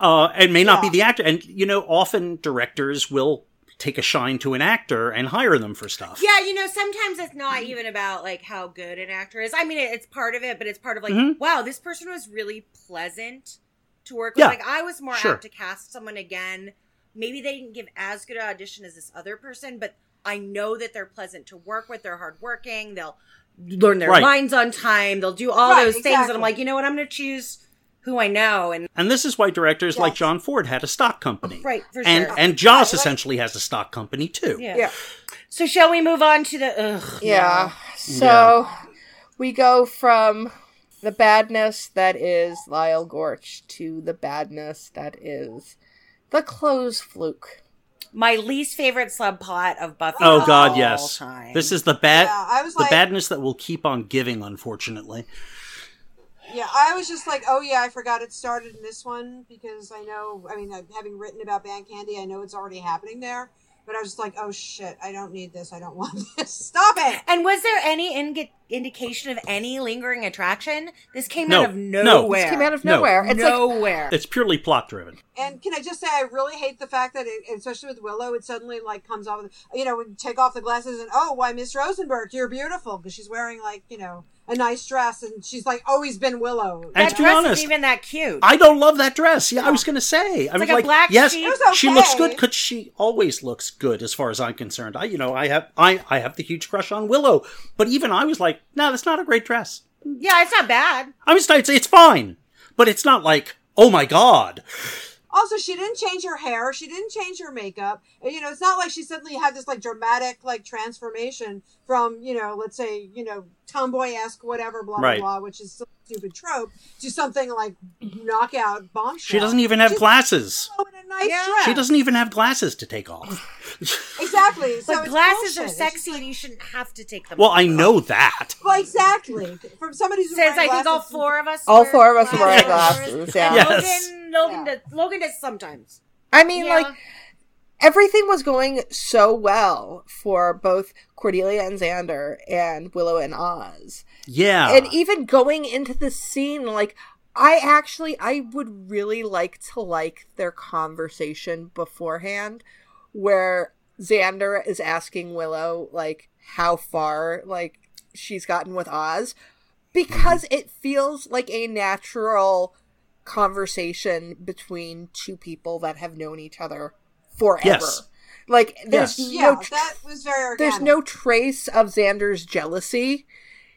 Uh, and may not be the actor. And, you know, often directors will take a shine to an actor and hire them for stuff. Yeah, you know, sometimes it's not even about like how good an actor is. I mean, it's part of it, but it's part of like, Mhm. wow, this person was really pleasant to work with. Yeah, Like, I was more sure. apt to cast someone again. Maybe they didn't give as good an audition as this other person, but I know that they're pleasant to work with. They're hardworking. They'll learn their Right. lines on time. They'll do all Right, those things. And I'm like, you know what? I'm going to choose who I know, and And this is why directors like John Ford had a stock company. right for And sure. and Joss Right. essentially has a stock company too. yeah. Yeah. So shall we move on to the? Ugh, Yeah. So we go from the badness that is Lyle Gorch to the badness that is the clothes fluke. my least favorite subplot of Buffy. Oh God, all yes. time. This is the bad, Yeah, I was the like- badness that will keep on giving. Unfortunately, Yeah, I was just like, oh yeah, I forgot it started in this one because I know. I mean, uh, having written about Band Candy, I know it's already happening there. But I was just like, oh shit, I don't need this. I don't want this. Stop it. And was there any indi- indication of any lingering attraction? This came No, out of no. nowhere. This came out of No. nowhere. It's like nowhere. it's purely plot driven. And can I just say, I really hate the fact that, it, especially with Willow, it suddenly like comes off. You know, when you take off the glasses and oh, why Miss Rosenberg, you're beautiful because she's wearing like you know a nice dress and she's like always been Willow. And that to dress honest, isn't even that cute. I don't love that dress. Yeah, I was going to say. I was like a like, black yes, sheep. It she looks good because she always looks good, as far as I'm concerned. I, you know, I have, I, I have the huge crush on Willow, but even I was like, no, that's not a great dress. yeah, it's not bad. I was, it's, it's fine, but it's not like, oh my god. Also, she didn't change her hair. She didn't change her makeup. And, You know, it's not like she suddenly had this like dramatic like transformation from you know, let's say you know, tomboy esque whatever, blah Right. blah blah, which is some stupid trope, to something like knockout bombshell. She doesn't even have She's glasses. a nice Yeah. dress. She doesn't even have glasses to take off. exactly. So But glasses are bullshit. It's sexy, just and you shouldn't have to take them. Off. Well, off. I know that. Well, exactly. From somebody who says, I think all four of us, All wear four of us are wearing glasses. glasses, yeah. Yes. Logan, Logan, Yeah. does, Logan does sometimes. I mean, Yeah. like everything was going so well for both Cordelia and Xander and Willow and Oz. Yeah. and even going into the scene like i actually i would really like to like their conversation beforehand where xander is asking willow like how far like she's gotten with oz because mm-hmm. it feels like a natural conversation between two people that have known each other forever Yes. like there's Yes. Yeah, no tr- that was very organic. there's no trace of Xander's jealousy.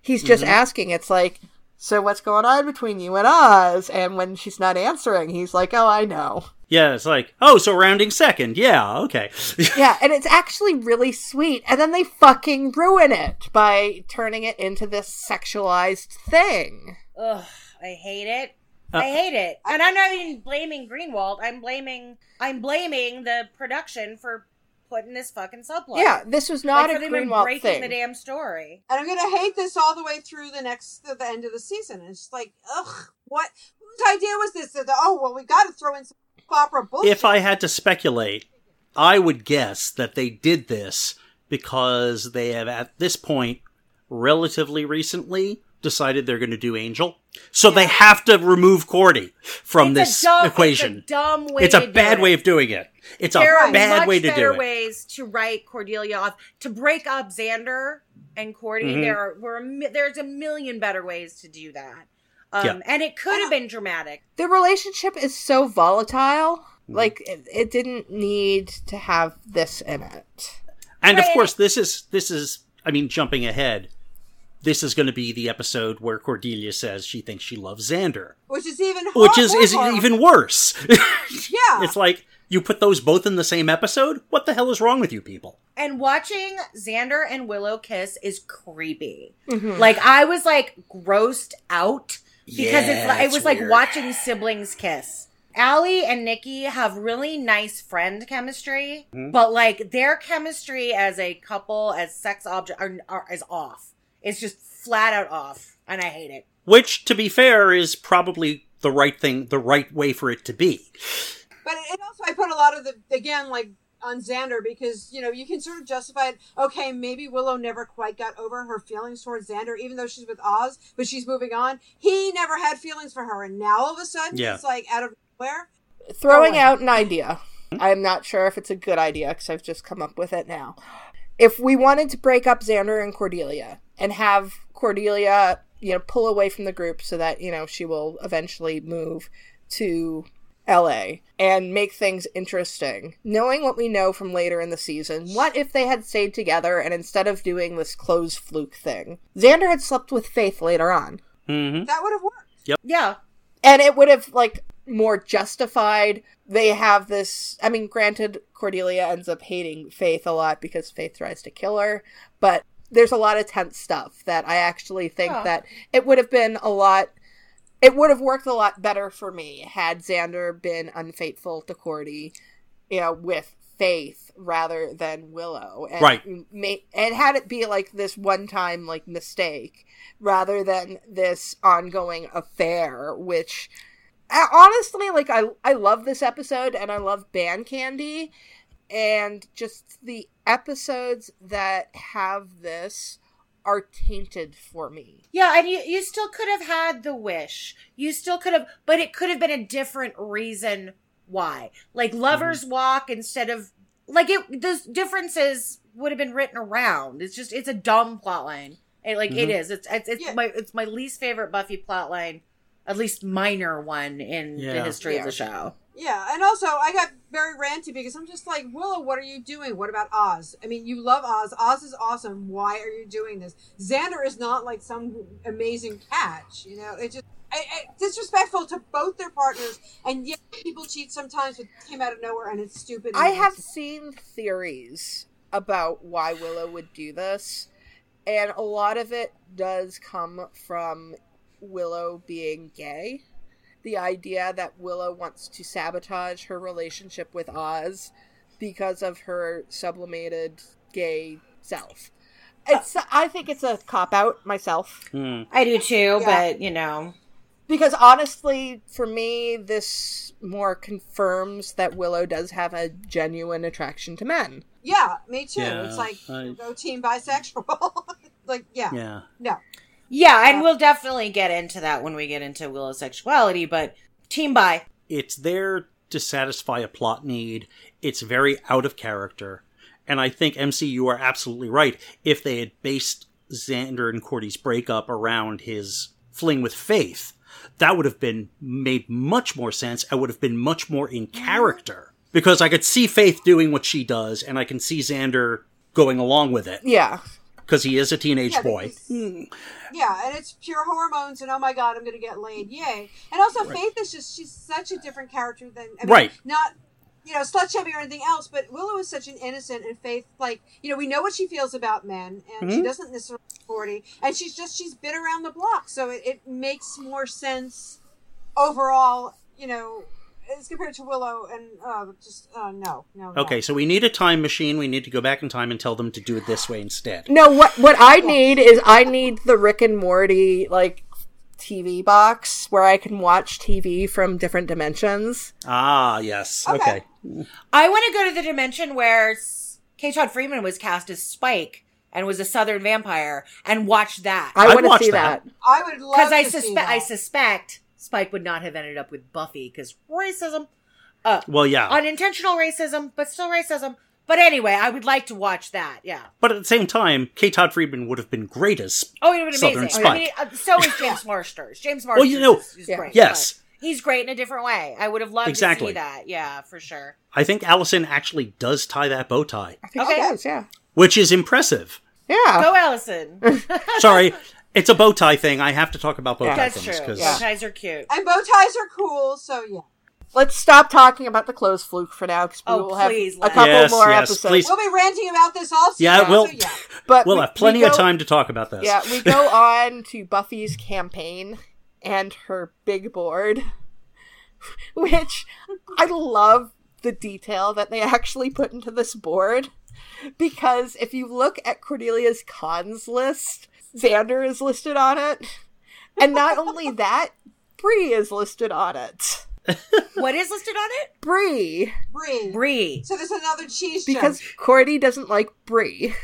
He's just Mm-hmm. asking. It's like, so what's going on between you and Oz? And when she's not answering, he's like, oh, I know. yeah, it's like, oh, so rounding second. Yeah, okay. Yeah, and it's actually really sweet. And then they fucking ruin it by turning it into this sexualized thing. Ugh, I hate it. Uh, I hate it, and I'm not even blaming Greenwalt. I'm blaming I'm blaming the production for putting this fucking subplot. Yeah, this was not like, a for Greenwalt breaking thing. the damn story. and I'm gonna hate this all the way through the next the end of the season. It's just like, ugh, what? Whose idea was this? That, oh well, we got to throw in some opera bullshit. if I had to speculate, I would guess that they did this because they have, at this point, relatively recently, decided they're going to do Angel. So they have to remove Cordy from It's this dumb, equation. It's a dumb way. It's a to do bad it. way of doing it. It's a There are bad much way to better do it. ways to write Cordelia off to break up Xander and Cordy. Mhm. There are were a, there's a million better ways to do that. Um, Yeah. and it could have been dramatic. the relationship is so volatile. Mm-hmm. Like, it, it didn't need to have this in it. And of course, this is this is. I mean, jumping ahead. This is going to be the episode where Cordelia says she thinks she loves Xander, which is even which is is horrible. even worse. yeah. it's like you put those both in the same episode. What the hell is wrong with you people? And watching Xander and Willow kiss is creepy. Mm-hmm. Like I was like grossed out because it's Yeah, like it it's was like watching siblings kiss. Allie and Nikki have really nice friend chemistry, Mm-hmm. but like their chemistry as a couple, as sex object, are, are is off. It's just flat out off, and I hate it. Which, to be fair, is probably the right thing, the right way for it to be. But it also, I put a lot of the again like on Xander because you know you can sort of justify it. Okay, maybe Willow never quite got over her feelings towards Xander, even though she's with Oz, but she's moving on. He never had feelings for her, and now all of a sudden Yeah. it's like out of nowhere. throwing out an idea. I'm not sure if it's a good idea because I've just come up with it now. If we wanted to break up Xander and Cordelia and have Cordelia, you know, pull away from the group so that, you know, she will eventually move to LA and make things interesting. Knowing what we know from later in the season, what if they had stayed together and instead of doing this clothes fluke thing, Xander had slept with Faith later on? hmm That would have worked. Yep. Yeah, and it would have like more justified they have this i mean granted cordelia ends up hating faith a lot because faith tries to kill her but there's a lot of tense stuff that i actually think Yeah. that it would have been a lot it would have worked a lot better for me had xander been unfaithful to cordy you know with faith rather than willow and Right. ma- and had it be like this one time like mistake rather than this ongoing affair which honestly like i i love this episode and i love band candy and just the episodes that have this are tainted for me Yeah, and you you still could have had the wish. You still could have, but it could have been a different reason why. Like lovers walk instead of like it. Those differences would have been written around. It's just it's a dumb plot line. It, like it Mhm. is. It's it's, it's Yeah. my it's my least favorite Buffy plot line, at least minor one in the Yeah. history of the show. Yeah, and also I got very ranty because I'm just like, Willow, what are you doing? What about Oz? I mean, you love Oz. Oz is awesome. Why are you doing this? Xander is not like some amazing catch. You know, it just I, I, disrespectful to both their partners. And yet, people cheat sometimes, but it came out of nowhere, and it's stupid. I have it's- seen theories about why Willow would do this, and a lot of it does come from Willow being gay. The idea that Willow wants to sabotage her relationship with Oz because of her sublimated gay self. It's I think it's a cop out myself Hmm. I do too, Yeah. but you know, because honestly for me this more confirms that Willow does have a genuine attraction to men. Yeah, me too. Yeah, it's like I- go team bisexual. like, yeah, Yeah. no. Yeah, and we'll definitely get into that when we get into Willow's sexuality. But team by It's there to satisfy a plot need. It's very out of character. And I think MC, you are absolutely right. If they had based Xander and Cordy's breakup around his fling with Faith, that would have been made much more sense. I would have been much more in mm-hmm. character. Because I could see Faith doing what she does, and I can see Xander going along with it. Yeah. Because he is a teenage Yeah, boy. Yeah, and it's pure hormones, and oh my god, I'm gonna get laid, yay! And also, Faith is just—she's such a different character than I mean, Right. Not, you know, slut shaming or anything else, but Willow is such an innocent, and Faith, like, you know, we know what she feels about men, and she Mhm. doesn't necessarily forty, and she's just—she's been around the block, so it, it makes more sense overall, you know, as compared to Willow, and uh, just uh, no, no, no. Okay, so we need a time machine. We need to go back in time and tell them to do it this way instead. No, what what I need is I need the Rick and Morty like TV box where I can watch TV from different dimensions. Ah, yes. Okay. Okay. I want to go to the dimension where S- K. Todd Freeman was cast as Spike and was a Southern vampire, and watch that I I'd want to see that. that. I would love because I to see suspect I suspect Spike would not have ended up with Buffy because racism, Well, yeah. unintentional racism, but still racism. But anyway, I would like to watch that. Yeah. But at the same time, K. Todd Freeman would have been great as. Oh, it would have been Southern amazing. I mean, uh, so is James Marsters. James Marsters you know- is, is Yeah. great. Yes. He's great in a different way. I would have loved to see that. Yeah, for sure. I think Allison actually does tie that bow tie, I think Okay. she does, yeah. which is impressive. Yeah. Go, Allison. Sorry, it's a bow tie thing. I have to talk about bow Yeah. tie That's things true. because Bow ties are cute. and bow ties are cool, so yeah. Let's stop talking about the clothes fluke for now because we Oh, will please, a couple Yes, more yes, episodes. please. We'll be ranting about this also. Yeah, we'll- So yeah. But we'll we- have plenty we of time to talk about this. Yeah, we go on to Buffy's campaign and her big board, which I love the detail that they actually put into this board. Because if you look at Cordelia's cons list, Xander is listed on it. And not only that, Brie is listed on it. What is listed on it? Bree. Brie. Brie. So there's another cheese because joke. Cordy doesn't like Brie.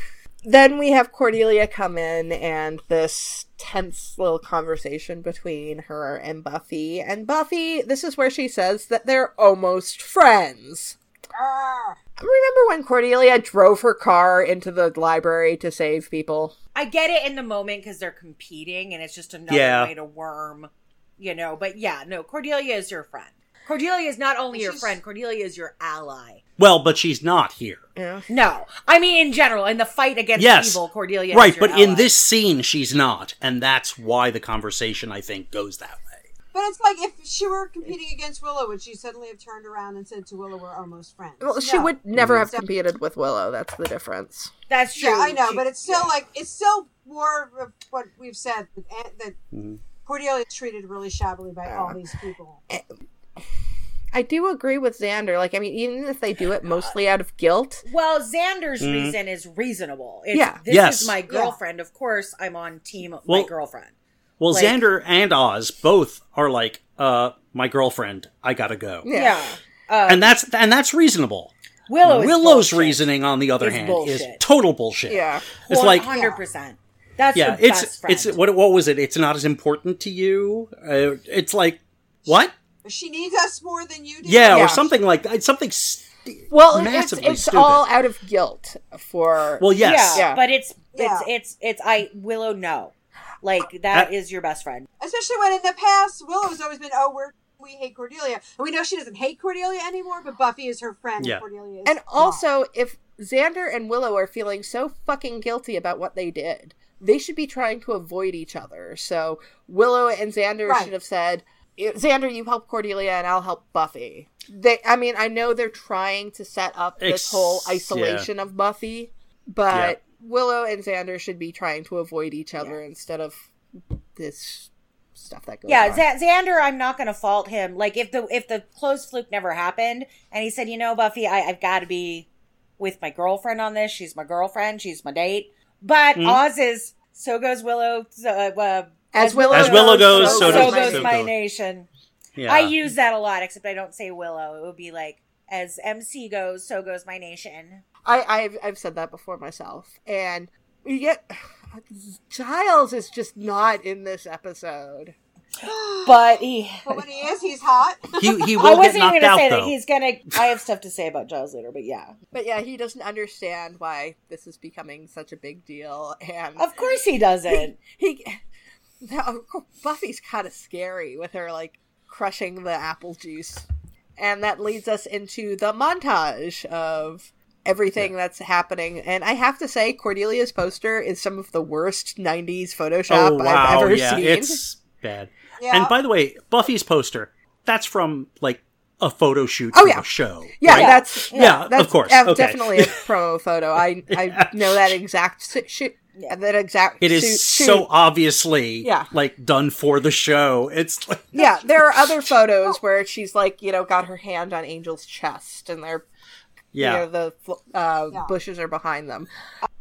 Then we have Cordelia come in and this tense little conversation between her and Buffy. And Buffy, this is where she says that they're almost friends. Arr. Remember when Cordelia drove her car into the library to save people? I get it in the moment because they're competing and it's just another Yeah. way to worm, you know. But yeah, no, Cordelia is your friend. Cordelia is not only your friend, Cordelia is your ally. Well, but she's not here. Yeah. No, I mean in general, in the fight against Yes. evil, Cordelia is right, your but in this scene, she's not. And that's why the conversation, I think, goes that way. But it's like if she were competing against Willow, would she suddenly have turned around and said to Willow, "We're almost friends"? Well, she No. would never have So- competed with Willow. That's the difference. That's true. Yeah, I know, She- but it's still like it's still more of what we've said that, that Mhm. Cordelia is treated really shabbily by all these people. I do agree with Xander. Like, I mean, even if they do it mostly out of guilt, Well, Xander's Mhm. reason is reasonable. It's, Yeah. This Yes. is my girlfriend. Of course, I'm on team Well- my girlfriend. Well, Like- Xander and Oz both are like, uh, my girlfriend, I gotta go. Yeah. Uh, And that's and that's reasonable. Willow Willow's bullshit. reasoning, on the other Is hand, bullshit. is total bullshit. yeah. It's like, hundred percent. That's yeah, your it's best friend. it's what what was it? It's not as important to you. Uh, it's like what? She needs us more than you do. Yeah, Yeah. or something like that. Something. St- Well, it's, massively it's stupid. all out of guilt for. well, yes. yeah, Yeah. but it's Yeah. it's it's it's I Willow no, like that Uh, is your best friend. Especially when in the past, Willow's always been, "Oh, we're we hate Cordelia," and we know she doesn't hate Cordelia anymore. But Buffy is her friend, Yeah. and Cordelia is And not. also, if Xander and Willow are feeling so fucking guilty about what they did, they should be trying to avoid each other. So Willow and Xander Right. should have said, "Xander, you help Cordelia, and I'll help Buffy." They, I mean, I know they're trying to set up this Ex- whole isolation of Buffy, but Willow and Xander should be trying to avoid each other instead of this stuff that goes Yeah, on. Z- Xander, I'm not going to fault him. Like if the if the closed fluke never happened, and he said, you know, Buffy, I, I've got to be with my girlfriend on this. She's my girlfriend. She's my date. But Mhm. Oz is so goes Willow. Uh, uh, As Willow As Willow goes, so so, does- goes so my goes. nation. Yeah. I use that a lot, except I don't say Willow. It would be like as MC goes, so goes my nation. I, I've I've said that before myself, and yet Giles is just not in this episode. But he. but when he is, he's hot. he he I will get wasn't even knocked going to out say though. that. He's going to. I have stuff to say about Giles later, but yeah. But yeah, he doesn't understand why this is becoming such a big deal, and Of course he doesn't. he now, Buffy's kind of scary with her like crushing the apple juice, and that leads us into the montage of everything that's happening. And I have to say, Cordelia's poster is some of the worst '90s Photoshop oh wow, I've ever yeah, seen. it's bad. Yeah. And by the way, Buffy's poster, that's from like a photo shoot Oh, for yeah. a show. Yeah, right? that's Yeah, that's of course. Okay. definitely a promo photo. I I know that exact shoot. That exact. It is shoot. so obviously Yeah. like done for the show. It's like Yeah, there are other photos where she's like, you know, got her hand on Angel's chest, and they're, yeah. you know, the uh, Yeah. bushes are behind them.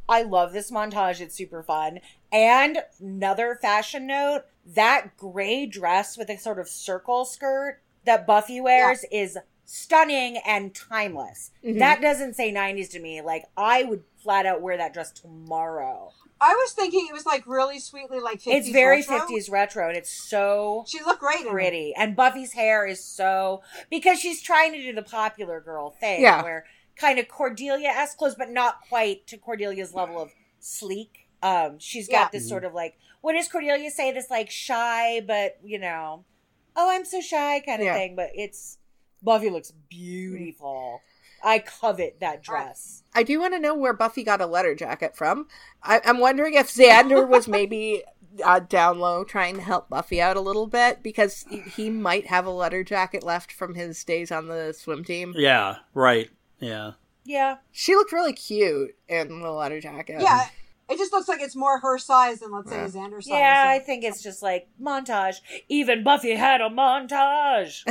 I love this montage. It's super fun. And another fashion note that gray dress with a sort of circle skirt that Buffy wears is stunning and timeless. Mhm. That doesn't say 90s to me. Like, I would flat out wear that dress tomorrow. I was thinking it was like really sweetly like 50s it's very retro. 50s retro and it's so She looked great in it. pretty. And Buffy's hair is so because she's trying to do the popular girl thing Yeah. where kind of Cordelia esque clothes, but not quite to Cordelia's level of sleek. Um, she's got Yeah. this sort of like what does Cordelia say? This like shy, but you know, oh, I'm so shy kind of Yeah. thing. But it's Buffy looks beautiful. I covet that dress. I do want to know where Buffy got a letter jacket from. I- I'm wondering if Xander was maybe uh, down low trying to help Buffy out a little bit because he, he might have a letter jacket left from his days on the swim team. Yeah, right. Yeah. Yeah, She looked really cute in the letter jacket. Yeah, it just looks like it's more her size than let's say Xander's size. yeah. I think it's just like montage. Even Buffy had a montage.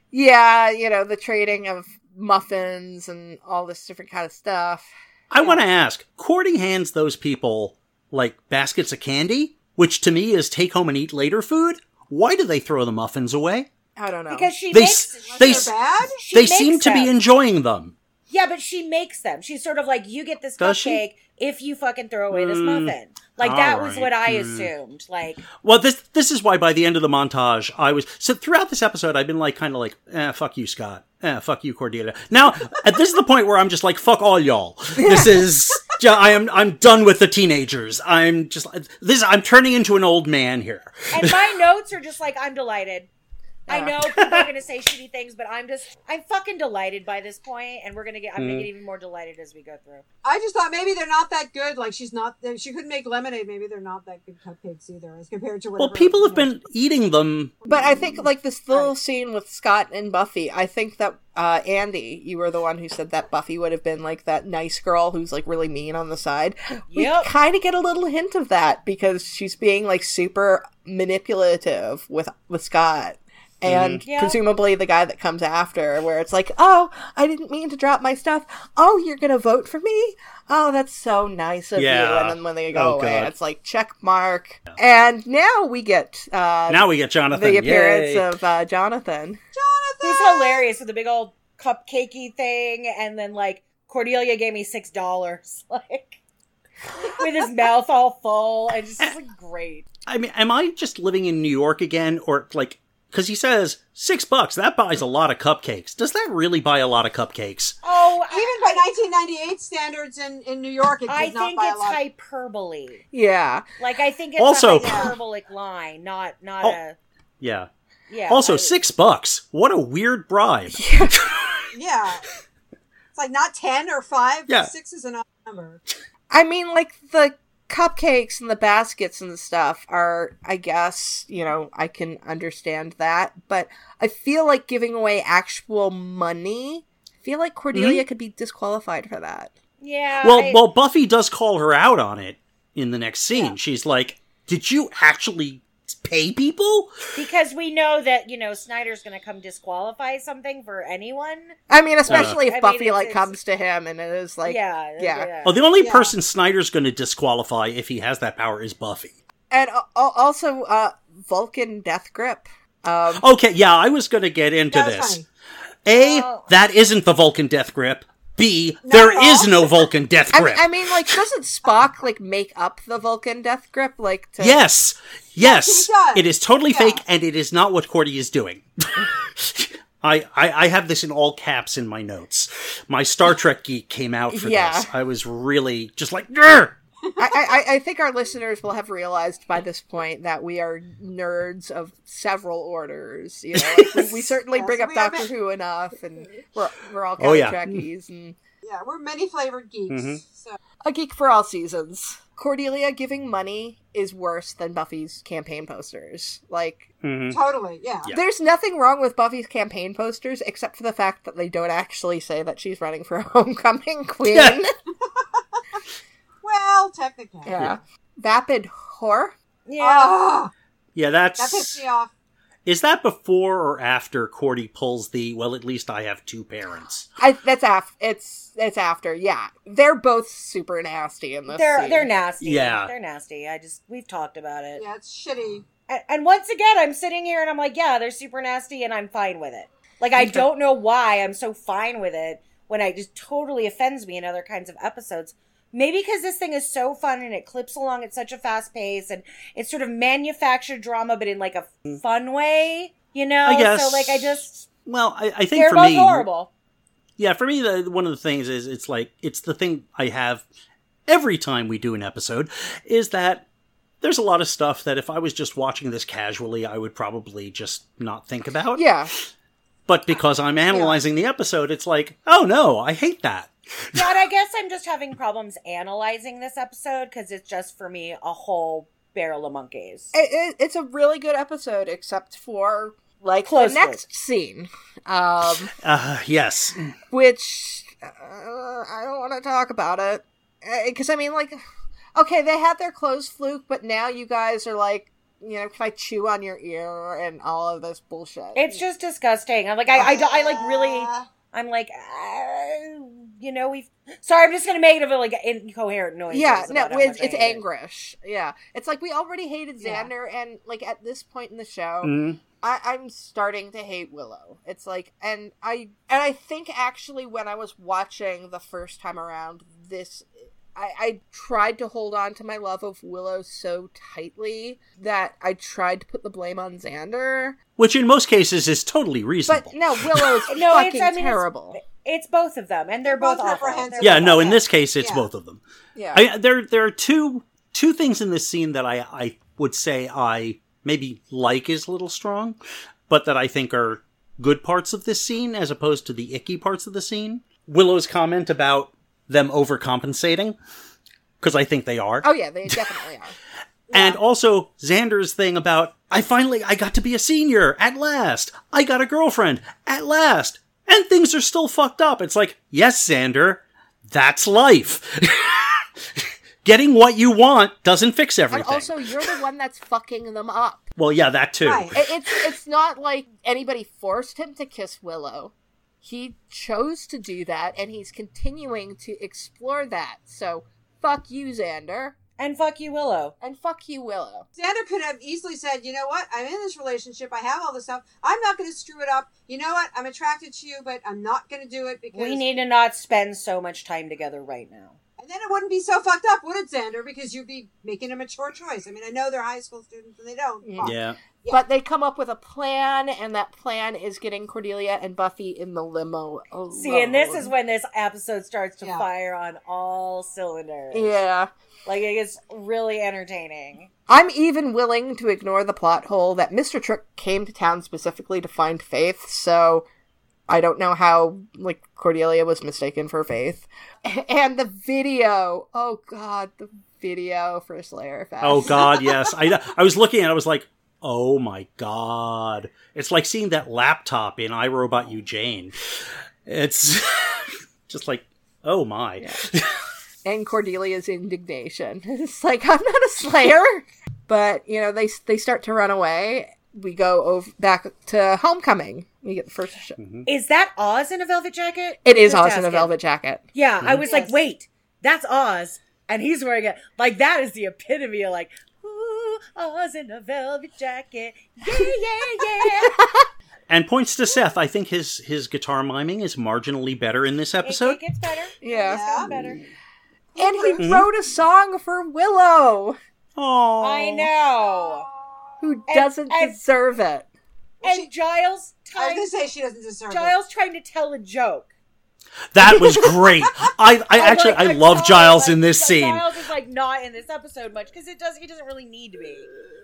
yeah, you know, the trading of muffins and all this different kind of stuff. I want to ask, Courting hands those people like baskets of candy, which to me is take home and eat later food. Why do they throw the muffins away? I don't know. Because she They makes s- they They're s- bad. she they makes seem to be enjoying them. Yeah, but she makes them. She's sort of like, you get this Does she? cupcake if you fucking throw away this Mm, muffin. Like that was what I mm. assumed. Like, Well, this this is why by the end of the montage, I was so throughout this episode, I've been like kind of like, eh, fuck you, Scott. Eh, fuck you, Cordelia. Now, at this is the point where I'm just like, fuck all y'all. This is, ju- I am, I'm done with the teenagers. I'm just this. I'm turning into an old man here. and my notes are just like, I'm delighted. I know people are going to say shitty things, but I'm just, I'm fucking delighted by this point, and we're going to get, I'm going Mhm. to get even more delighted as we go through. I just thought maybe they're not that good. Like she's not. She couldn't make lemonade. Maybe they're not that good cupcakes either, as compared to whatever. Well, people have know, been eating them. But I think like this little scene with Scott and Buffy, I think that uh, Andy, you were the one who said that Buffy would have been like that nice girl who's like really mean on the side. We kind of get a little hint of that because she's being like super manipulative with with Scott. And Yeah. presumably the guy that comes after, where it's like, oh, I didn't mean to drop my stuff. Oh, you're gonna vote for me? Oh, that's so nice of you. And then when they go Oh, away, God. it's like check mark. And now we get uh, Now we get Jonathan. the appearance Yay. of uh, Jonathan. He's hilarious with the big old cupcakey thing, and then like Cordelia gave me six dollars, like with his mouth all full, and just it's, like great. I mean, am I just living in New York again, or like? Because he says six bucks. That buys a lot of cupcakes. Does that really buy a lot of cupcakes? Oh, Even by 1998 standards in, in New York, it did I not think buy it's a lot. hyperbole. Yeah. Like I think it's Also- a hyperbolic line, not not Oh. a Yeah. yeah. also, I- six bucks. What a weird bribe. Yeah, it's like not 10 or five. Yeah. six is an odd number. I mean, like, the cupcakes and the baskets and stuff are, I guess, you know, I can understand that. But I feel like giving away actual money, I feel like Cordelia mm-hmm. could be disqualified for that. yeah. Well, I- well, Buffy does call her out on it in the next scene. She's like, "Did you actually pay people?" because we know that you know Snyder's going to come disqualify something for anyone. I mean, especially I if mean, Buffy, it's- like, it's- comes to him and it is like, yeah, yeah. Oh, the only Yeah. person Snyder's going to disqualify if he has that power is Buffy. And uh, also, uh, Vulcan Death Grip. Um, Okay, yeah, I was going to get into this. funny. A, Oh. that isn't the Vulcan death grip. B, Not there is no Vulcan death I, grip. I mean, like, doesn't Spock, like, make up the Vulcan Death Grip? Like, to... yes, yes, does. it is totally Yeah. fake, and it is not what Cordy is doing. I, I I have this in all caps in my notes. My Star Trek geek came out for Yeah. this. I was really just like, Grr! I, I, I think our listeners will have realized by this point that we are nerds of several orders. You know, like, we, we certainly Yes, bring up Doctor ma- Who enough, and we're we're all Oh, kind yeah. of Trekkies and Yeah, we're many flavored geeks. Mhm. So a geek for all seasons. Cordelia giving money is worse than Buffy's campaign posters. Like, Mhm. totally, yeah. Yeah. there's nothing wrong with Buffy's campaign posters except for the fact that they don't actually say that she's running for homecoming queen. Yeah. Well, technically. yeah. Vapid whore. Yeah. Ah, Yeah, that's. that pissed that's. me off. Is that before or after Cordy pulls the? Well, at least I have two parents. I, that's af- it's it's after. Yeah, they're both super nasty in this. they're scene. they're nasty. Yeah. they're nasty. I just we've talked about it. Yeah, it's shitty. And, and once again, I'm sitting here and I'm like, yeah, they're super nasty, and I'm fine with it. Like I don't know why I'm so fine with it when it just totally offends me in other kinds of episodes. Maybe because this thing is so fun and it clips along at such a fast pace and it's sort of manufactured drama, but in like a fun way, you know. I guess. So like, I just Well, I, I think they're for both me, horrible. yeah, for me, the one of the things is it's like it's the thing I have every time we do an episode is that there's a lot of stuff that if I was just watching this casually, I would probably just not think about. Yeah, But because I'm analyzing the episode, it's like, oh no, I hate that. Yeah, and I guess I'm just having problems analyzing this episode because it's just for me a whole barrel of monkeys. it, it, it's a really good episode, except for like Close the next scene, um, Uh, yes. which uh, I don't want to talk about it because I mean, like, okay, they had their clothes fluke, but now you guys are like, you know, can I chew on your ear and all of this bullshit? It's just disgusting. I'm like, I, I, don't- I like really, Uh, I'm like, uh, you know, we've. Sorry, I'm just gonna make it a like incoherent noise. yeah, no, it's, it's hate it. Anguish. Yeah, it's like we already hated Yeah. Xander, and like at this point in the show, Mm. I, I'm starting to hate Willow. It's like, and I and I think actually when I was watching the first time around, this I, I tried to hold on to my love of Willow so tightly that I tried to put the blame on Xander. Which in most cases is totally reasonable. But no, Willow's No, it's- fucking I mean, terrible. It's both of them, and they're, They're both, both awful. reprehensible. They're yeah, both no, in this case, it's Yeah. both of them. Yeah, I, there, there are two two things in this scene that I, I would say I maybe like is a little strong, but that I think are good parts of this scene as opposed to the icky parts of the scene. Willow's comment about them overcompensating, because I think they are. Oh yeah, they definitely are. And also Xander's thing about, I finally, I got to be a senior at last. I got a girlfriend at last. And things are still fucked up. It's like, yes, Xander, that's life. Getting what you want doesn't fix And everything. also, you're the one that's fucking them up. well, yeah, that too. Right. It's it's not like anybody forced him to kiss Willow. He chose to do that, and he's continuing to explore that. So, fuck you, Xander, And fuck you, Willow. and fuck you, Willow. Xander could have easily said, you know what, I'm in this relationship, I have all this stuff, I'm not going to screw it up. You know what, I'm attracted to you, but I'm not going to do it because. We need to not spend so much time together right now. And then it wouldn't be so fucked up, would it, Xander? Because you'd be making a mature choice. I mean, I know they're high school students and they don't. Fuck. Yeah. But they come up with a plan, and that plan is getting Cordelia and Buffy in the limo. Alone. See, and this is when this episode starts to Yeah. fire on all cylinders. Yeah. Like it gets really entertaining. I'm even willing to ignore the plot hole that Mr. Trick came to town specifically to find Faith, so I don't know how like Cordelia was mistaken for Faith. And the video. Oh god, the video for Slayer Fest. Oh God, yes. I I was looking at. it, I was like, oh my God. It's like seeing that laptop in I Robot You Jane. It's just like, oh my. and Cordelia's indignation. It's like I'm not a Slayer, but you know they they start to run away. We go over back to Homecoming. We get the first show. Mm-hmm. Is that Oz in a velvet jacket? It is Oz in a velvet jacket. Yeah, I mm-hmm. was like, wait, that's Oz, and he's wearing it. Like that is the epitome of like, ooh, Oz in a velvet jacket. Yeah, yeah, yeah. And points to Seth. I think his his guitar miming is marginally better in this episode. it gets better. Yeah. It's gotten better. And he Mhm. wrote a song for Willow, Oh, I know. who doesn't and- deserve it. And Giles, I was going to say she doesn't deserve it. Giles trying to tell a joke. That was great. I I I'm actually like, I love Giles like, in this scene. Giles is like not in this episode much because it does. He doesn't really need to be.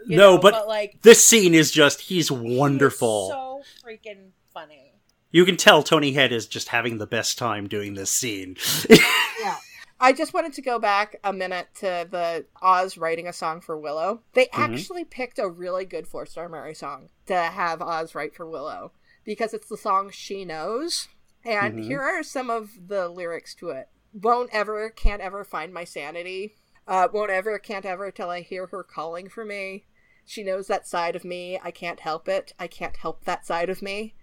No, know, but, like this scene is just he's he wonderful. So freaking funny. You can tell Tony Head is just having the best time doing this scene. Yeah. I just wanted to go back a minute to the Oz writing a song for Willow. They mm-hmm. actually picked a really good Four Star Mary song to have Oz write for Willow because it's the song she knows. And Mhm. here are some of the lyrics to it. Won't ever, can't ever find my sanity. Uh, won't ever, can't ever till I hear her calling for me. She knows that side of me. I can't help it. I can't help that side of me.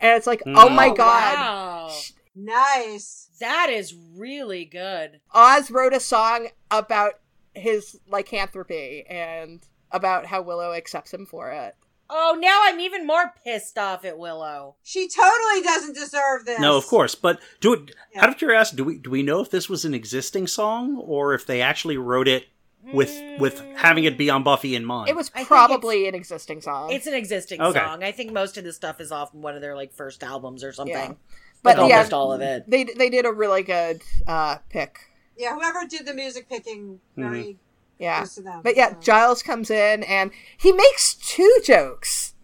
And it's like, oh my Oh, god. wow. Nice. That is really good. Oz wrote a song about his lycanthropy and about how Willow accepts him for it. Oh, now I'm even more pissed off at Willow. She totally doesn't deserve this. no, of course, but do it Yeah. out of curiosity. Do we do we know if this was an existing song or if they actually wrote it with with having it be on Buffy in mind? It was probably an existing song. It's an existing Okay. song. I think most of this stuff is off one of their like first albums or something. Yeah. But but like, yeah, almost all of it. they they did a really good uh pick. Yeah, whoever did the music picking, very Yeah. close to them. But yeah, so. Giles comes in and he makes two jokes.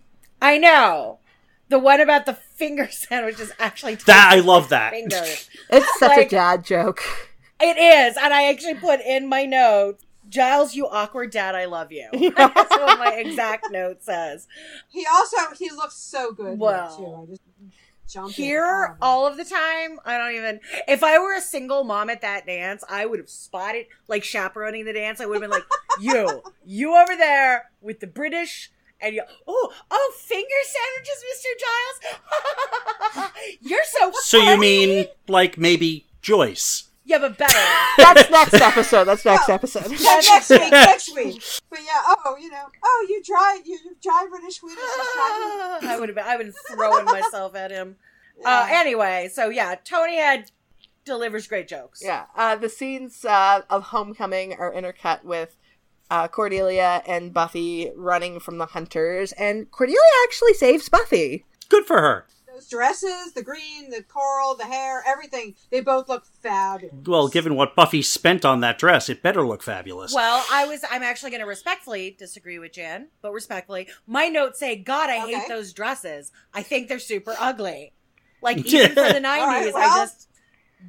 I know. The one about the finger sandwich is actually that I love that. fingers. It's such Like- a dad joke. It is, and I actually put in my notes, Giles, you awkward dad, I love you. That's what my exact note says. he also he looks so good. Wow. Here, too. I just jumped Here, in. All of the time, I don't even. If I were a single mom at that dance, I would have spotted, like chaperoning the dance. I would have been like, "You, you over there with the British." And you, oh, oh, finger sandwiches, Mr. Giles. You're so. So you mean like maybe Joyce? Yeah, but better. That's next episode. That's next episode. Yeah, next week, next week. But yeah, oh, you know, oh, you try, you, you try British Swedish. you I would have been. I would have been throwing myself at him. Uh, anyway, so yeah, Tony Head delivers great jokes. Yeah, uh, the scenes uh, of Homecoming are intercut with uh, Cordelia and Buffy running from the hunters, and Cordelia actually saves Buffy. Good for her. Those those dresses, the green, the coral, the hair, everything, they both look fabulous. Well, given what Buffy spent on that dress, it better look fabulous. Well, I was. I'm actually going to respectfully disagree with Jan, but respectfully, my notes say, "God, I hate those dresses. I think they're super ugly." Like even for the '90s, right, I just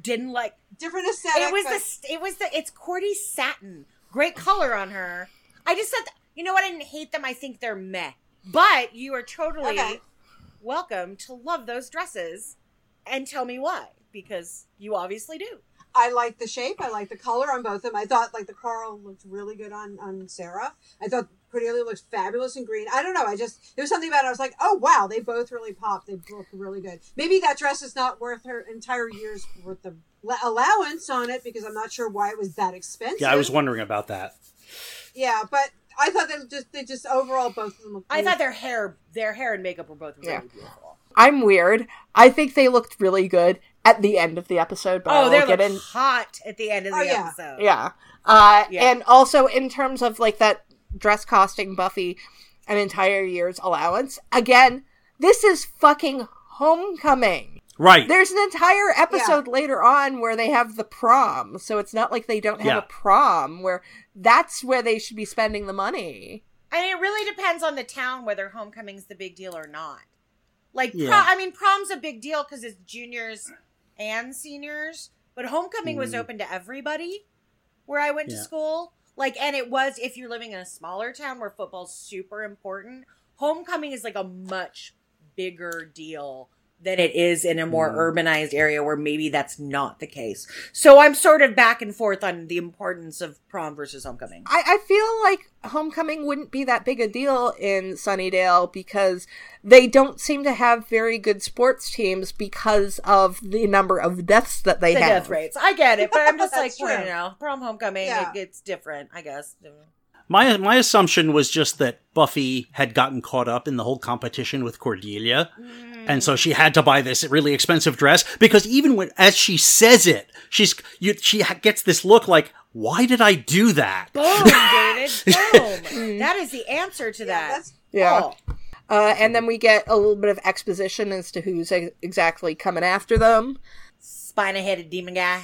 didn't like. Different aesthetic. It was but- the it was the. It's Cordy satin, great color on her. I just said, you know what? I didn't hate them. I think they're meh. But you are totally Okay. Welcome to love those dresses, and tell me why, because you obviously do. I like the shape. I like the color on both of them. I thought like the coral looked really good on on Sarah. I thought Cordelia looked fabulous in green. I don't know. I just there was something about it. I was like, oh wow, they both really popped. They look really good. Maybe that dress is not worth her entire year's worth of la- allowance on it because I'm not sure why it was that expensive. yeah, I was wondering about that. Yeah, but I thought they just they just overall both of them looked. I thought their hair, their hair and makeup were both really Yeah. beautiful. I'm weird. I think they looked really good at the end of the episode, but Oh, will they get look in. hot at the end of the Oh, yeah. episode. Yeah. Uh, Yeah. And also, in terms of like that dress costing Buffy an entire year's allowance, again, this is fucking homecoming. Right. There's an entire episode later on where they have the prom, so it's not like they don't have Yeah. a prom where that's where they should be spending the money. And it really depends on the town whether homecoming's the big deal or not. Like, Yeah. pro- I mean, prom's a big deal because it's juniors and seniors, but homecoming was Mm. open to everybody where I went to school. Like, and it was if you're living in a smaller town where football's super important. Homecoming is like a much bigger deal than it is in a more Mm. urbanized area where maybe that's not the case. So I'm sort of back and forth on the importance of prom versus homecoming. I, I feel like homecoming wouldn't be that big a deal in Sunnydale because they don't seem to have very good sports teams because of the number of deaths that they the have. death rates. I get it, but I'm just like, true. you know, prom homecoming, Yeah. it, it's different, I guess. My my assumption was just that Buffy had gotten caught up in the whole competition with Cordelia, and so she had to buy this really expensive dress because even when as she says it, she's you, she gets this look like, "Why did I do that?" Boom, David. Boom. that is the answer to Yeah, that. that's Yeah. Oh. Uh, and then we get a little bit of exposition as to who's ex- exactly coming after them. Spina headed demon guy.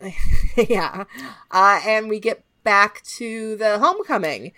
yeah. Uh, and we get back to the homecoming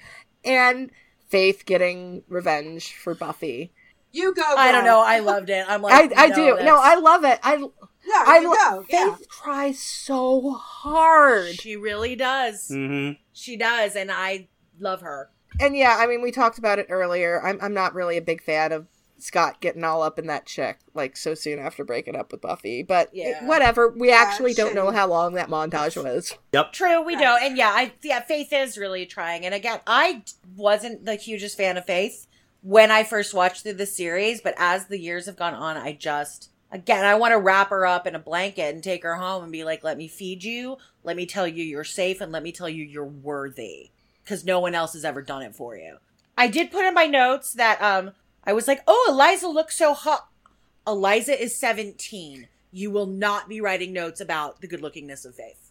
and Faith getting revenge for Buffy. You go. I don't know. I loved it. I'm like, I no, do. that's- No, I love it. I No, I you lo- go. Yeah. Faith tries so hard. She really does. hmm She does, and I love her. And yeah, I mean, we talked about it earlier. I'm I'm not really a big fan of Scott getting all up in that chick like so soon after breaking up with Buffy, but Yeah. whatever. We actually don't know how long that montage was. Yep. True, we don't. And yeah, I yeah, Faith is really trying. And again, I wasn't the hugest fan of Faith when I first watched through the series, but as the years have gone on, I just again, I want to wrap her up in a blanket and take her home and be like, "Let me feed you, let me tell you you're safe, and let me tell you you're worthy." Because no one else has ever done it for you. I did put in my notes that um I was like, "Oh, Eliza looks so hot." Eliza is 17. You will not be writing notes about the good lookingness of Faith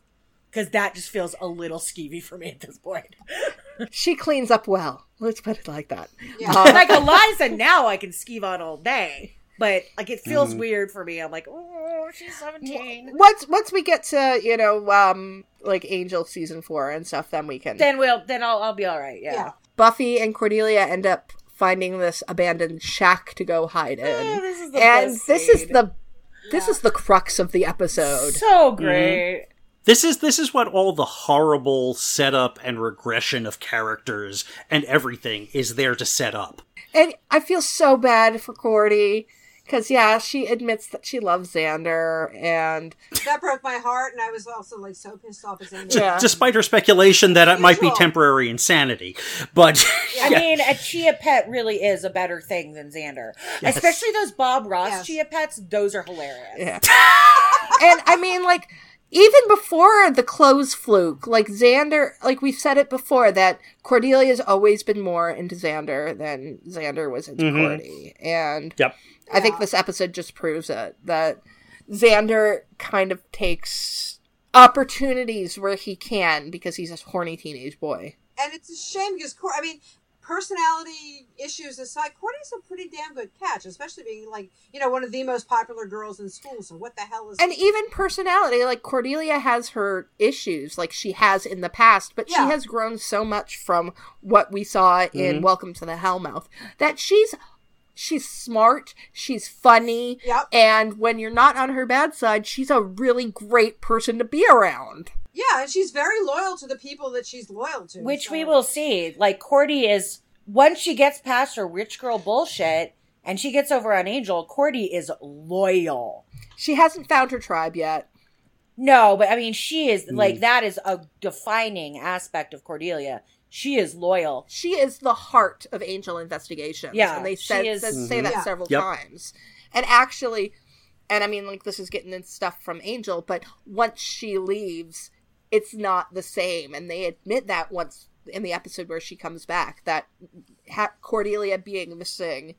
because that just feels a little skeevy for me at this point. She cleans up well. Let's put it like that. Yeah. Uh, like Eliza now, I can skeeve on all day, but like it feels Mm-hmm. weird for me. I'm like, oh, she's 17. once once we get to you know um like Angel season four and stuff, then we can. Then we'll, then I'll, I'll be all right. Yeah. Yeah. Buffy and Cordelia end up finding this abandoned shack to go hide in, Oh, this is the and best this is the this is the crux of the episode. So great. This is this is what all the horrible setup and regression of characters and everything is there to set up. And I feel so bad for Cordy because yeah, she admits that she loves Xander, and that broke my heart, and I was also like so pissed off at Xander. D- Yeah. Despite her speculation that it might be temporary insanity, but I mean, a chia pet really is a better thing than Xander. Yes. Especially those Bob Ross Yes. chia pets. Those are hilarious. yeah, and I mean like. Even before the clothes fluke, like Xander, like we've said it before, that Cordelia's always been more into Xander than Xander was into Mhm. Cordy. And yep. I think this episode just proves it that Xander kind of takes opportunities where he can because he's a horny teenage boy. and it's a shame because Cor- I mean, personality issues aside, Cordy's a pretty damn good catch, especially being like, you know, one of the most popular girls in school. So what the hell is and even personality like cordelia has her issues like she has in the past but Yeah. she has grown so much from what we saw in Mhm. welcome to the hellmouth that she's she's smart she's funny Yep. and when you're not on her bad side she's a really great person to be around Yeah, and she's very loyal to the people that she's loyal to. Which so- we will see. Like Cordy is once she gets past her rich girl bullshit and she gets over on Angel, Cordy is loyal. she hasn't found her tribe yet No, but I mean she is Mm. like that is a defining aspect of Cordelia. She is loyal. she is the heart of angel investigations Yeah, and they said, is- said- say that Mhm. several Yep. times and actually and i mean like this is getting in stuff from angel but once she leaves it's not the same and they admit that once in the episode where she comes back that ha- cordelia being missing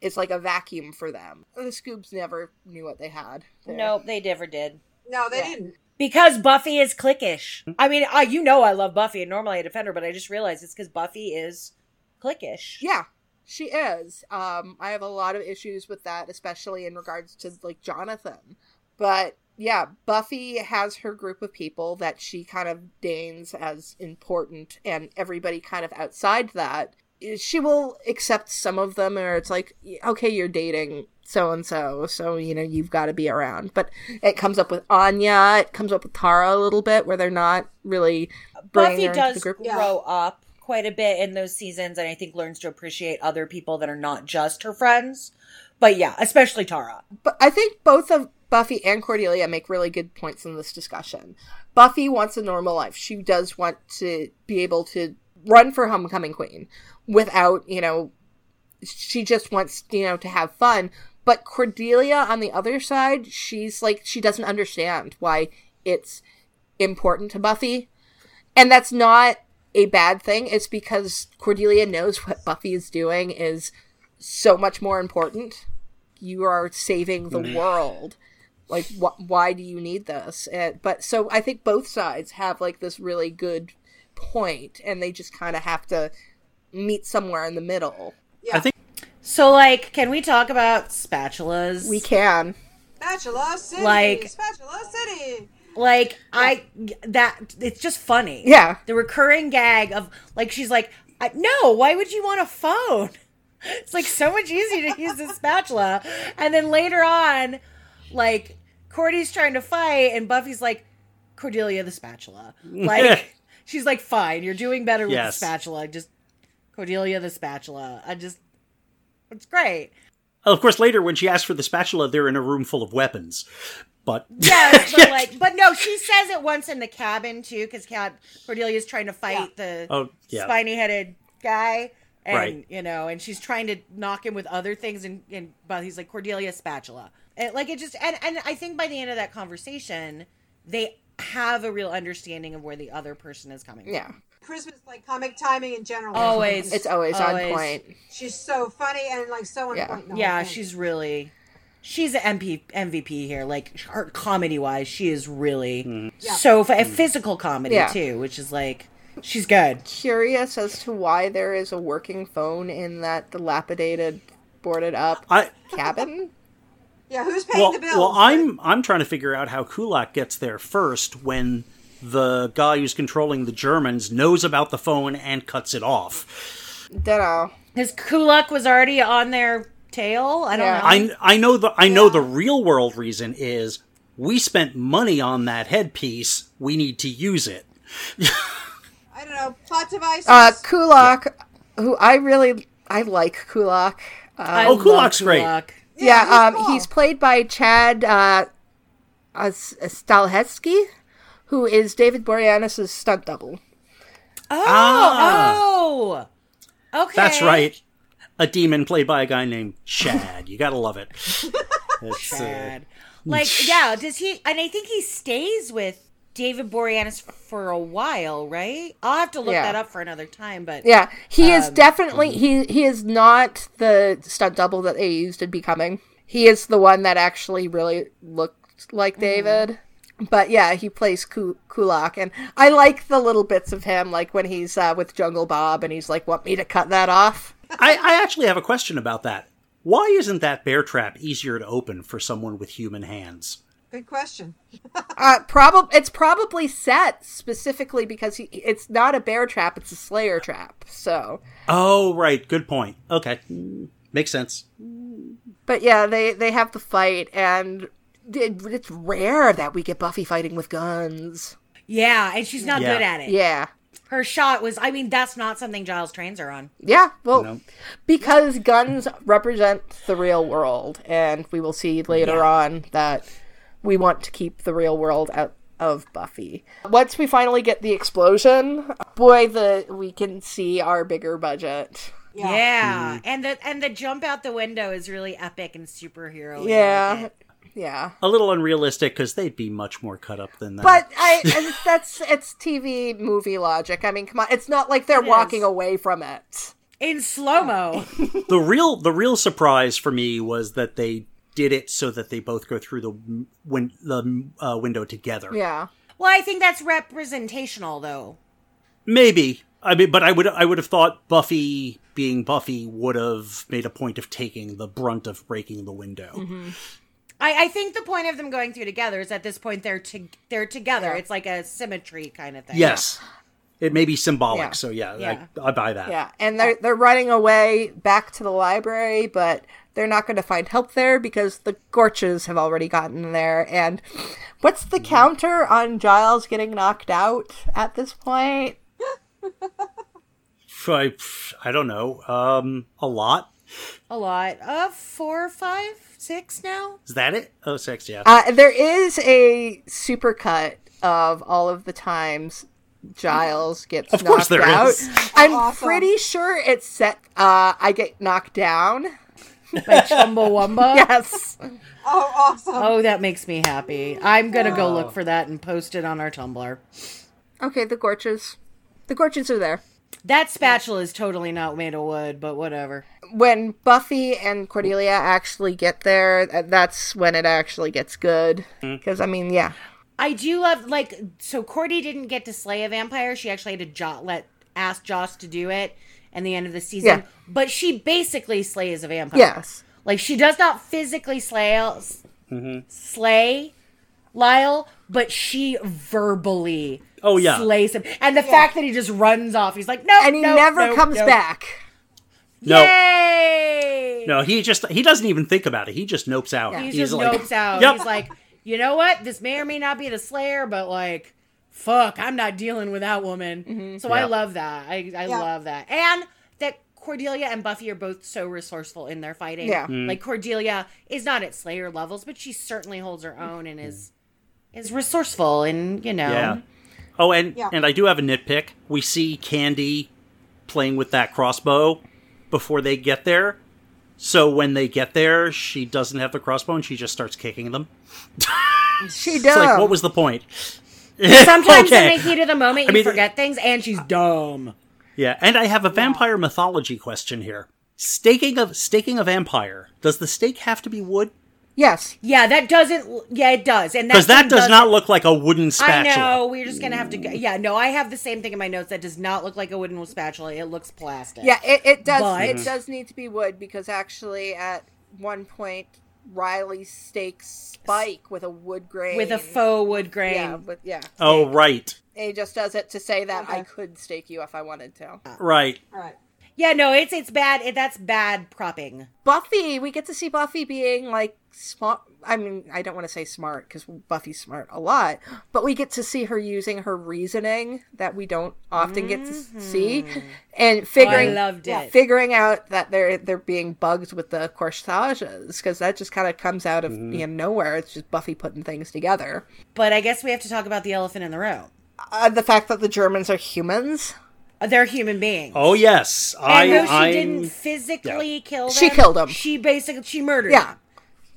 is like a vacuum for them the scoobs never knew what they had there. Nope, they never did. No, they Yeah. didn't. Because Buffy is cliquish. I mean, I, you know I love Buffy and normally I defend her, but I just realized it's because Buffy is cliquish. Yeah, she is. Um, I have a lot of issues with that, especially in regards to like Jonathan. But yeah, Buffy has her group of people that she kind of deigns as important, and everybody kind of outside that, eh, she will accept some of them, or it's like, okay, you're dating so and so, so you know you've got to be around. But it comes up with Anya, it comes up with Tara a little bit, where they're not really Buffy does the group. grow up quite a bit in those seasons, and I think learns to appreciate other people that are not just her friends. But yeah, especially Tara. But I think both of Buffy and Cordelia make really good points in this discussion. Buffy wants a normal life. She does want to be able to run for homecoming queen without, you know, she just wants, you know, to have fun. But Cordelia on the other side, she's like she doesn't understand why it's important to Buffy. And that's not a bad thing. It's because Cordelia knows what Buffy is doing is so much more important. You are saving the Mhm. world. Like, wh- why do you need this? And, but so I think both sides have like this really good point, and they just kind of have to meet somewhere in the middle. Yeah. I think So, like, can we talk about spatulas? We can. Spatula City. Like- Spatula City. Like, I that it's just funny. Yeah. the recurring gag of like she's like, I, "No, why would you want a phone?" It's like so much easier to use a spatula. And then later on, like Cordy's trying to fight, and Buffy's like, "Cordelia, the spatula." Like she's like, "Fine, you're doing better with Yes. the spatula. Just Cordelia, the spatula." I just, it's great. of course later when she asks for the spatula, they're in a room full of weapons. But Yeah, but like, but no, she says it once in the cabin too, because Cordelia's trying to fight the oh yeah, spiny headed guy. And Right. you know, and she's trying to knock him with other things and, and but he's like Cordelia spatula. And like it just and, and I think by the end of that conversation, they have a real understanding of where the other person is coming from. Yeah. Charisma's like comic timing in general. Always. It's always, Always. on point. She's so funny and like so on Yeah. point. in the Yeah, she's really she's an MP, MVP here. Like her comedy wise, she is really mm-hmm. Yeah. so f- physical comedy Yeah. too, which is like she's good. Curious as to why there is a working phone in that dilapidated, boarded up I cabin. Yeah, who's paying well, the bills? well, I'm I'm trying to figure out how Kulak gets there first when the guy who's controlling the Germans knows about the phone and cuts it off. Dunno. His Kulak was already on their tail. I don't Yeah. know. I I know the I know the real world reason is we spent money on that headpiece. We need to use it. I don't know. Plot devices. Uh, Kulak, who I really I like Kulak. I Uh, Oh, love Kulak's great. Kulak. yeah, he's um, cool. he's played by Chad uh, uh, Stahelski, who is David Boreanaz's stunt double. Oh, Ah. oh, okay. That's right. A demon played by a guy named Chad. You gotta love it. It's, uh, Like, yeah. Does he? And I think he stays with David Boreanaz for a while, right? I'll have to look Yeah. that up for another time. But Yeah, he is Um, definitely he he is not the stunt double that they used in Becoming. He is the one that actually really looked like David. but yeah, he plays Ku- Kulak, and I like the little bits of him, like when he's uh, with Jungle Bob, and he's like, "Want me to cut that off?" I, I actually have a question about that. Why isn't that bear trap easier to open for someone with human hands? Good question. Uh, probably it's probably set specifically because he, it's not a bear trap; it's a Slayer trap. So, Oh, right. Good point. Okay. Makes sense. but yeah, they they have the fight, and it, it's rare that we get Buffy fighting with guns. Yeah, and she's not Yeah. good at it. Yeah, Her shot was, I mean, that's not something Giles trains her on. yeah. Well, No. because guns represent the real world, and we will see later Yeah. on that we want to keep the real world out of Buffy. Once we finally get the explosion, boy, the we can see our bigger budget. Yeah, and the and the jump out the window is really epic and superhero. Yeah, yeah. A little unrealistic because they'd be much more cut up than that. But I that's it's TV movie logic. I mean, come on, it's not like they're It walking is. away from it. in slow mo. the real the real surprise for me was that they did it so that they both go through the win- the uh, window together. Yeah. well, I think that's representational, though. Maybe. I mean, but I would I would have thought Buffy, being Buffy, would have made a point of taking the brunt of breaking the window. Mm-hmm. I, I think the point of them going through together is at this point they're to, they're together. Yeah. It's like a symmetry kind of thing. Yes, it may be symbolic. Yeah. So yeah, Yeah. I, I buy that. Yeah, and they're they're running away back to the library, but they're not going to find help there because the Gorches have already gotten there. And what's the counter on Giles getting knocked out at this point? I, I don't know. Um, a lot. a lot. Uh, four, five, six now. Is that it? Oh, six. Yeah. Uh, there is a supercut of all of the times Giles gets Of course knocked there out. is. I'm Awesome. pretty sure it's set. Uh, I get knocked down. By Chumbawamba. Yes. Oh, awesome. Oh, that makes me happy. I'm gonna go look for that and post it on our Tumblr. Okay, the Gorches. The Gorches are there. That spatula is totally not made of wood, but whatever. when Buffy and Cordelia actually get there, uh, that's when it actually gets good. Mm. Because I mean, yeah, I do love like so Cordy didn't get to slay a vampire. She actually had to jo- let ask Joss to do it in the end of the season. Yeah. But she basically slays a vampire. yes, Like she does not physically slay mm-hmm. slay Lyle, but she verbally Oh, yeah. slays him. And the fact that he just runs off, he's like, no, and he no, never no, comes no. back. No. Yay! No, he just he doesn't even think about it. He just nopes out. He He's just like, nopes out. Yep. He's like, you know what? This may or may not be the Slayer, but like, fuck, I'm not dealing with that woman. Mm-hmm. So I love that. I, I Yeah. love that. And that Cordelia and Buffy are both so resourceful in their fighting. Yeah. Mm. Like Cordelia is not at Slayer levels, but she certainly holds her own and is is resourceful and you know. Yeah. Oh, and Yeah. and I do have a nitpick. We see Candy playing with that crossbow before they get there. So when they get there, she doesn't have the crossbow and she just starts kicking them. She It's does. like, what was the point? Sometimes Okay. in the heat of the moment you I mean- forget things and she's dumb. Yeah, and I have a vampire mythology question here. Staking of staking a vampire. Does the stake have to be wood? yes, Yeah, that doesn't yeah, it does. And Because that thing does doesn't- look like a wooden I spatula. know. We're just gonna have to. go Yeah, no, I have the same thing in my notes. That does not look like a wooden spatula. It looks plastic. yeah, it, it does. But- It does need to be wood because actually, at one point, Riley stakes Spike with a wood grain with a faux wood grain. Yeah, but yeah. Oh, stake. right. He just does it to say that I could stake you if I wanted to. Right. All right. Yeah, no, it's it's bad. It, that's bad propping. Buffy, we get to see Buffy being like smart. I mean, I don't want to say smart because Buffy's smart a lot, but we get to see her using her reasoning that we don't often get to see, and figuring Mm-hmm. Oh, I loved it. figuring out that they're they're being bugged with the corsages because that just kind of comes out of Mm-hmm. you know, nowhere. It's just Buffy putting things together. But I guess we have to talk about the elephant in the room. Uh, the fact that the Germans are humans. Uh, They're human beings. Oh yes. I and though she I'm- didn't physically kill them, She killed them. She basically she murdered. Yeah. them.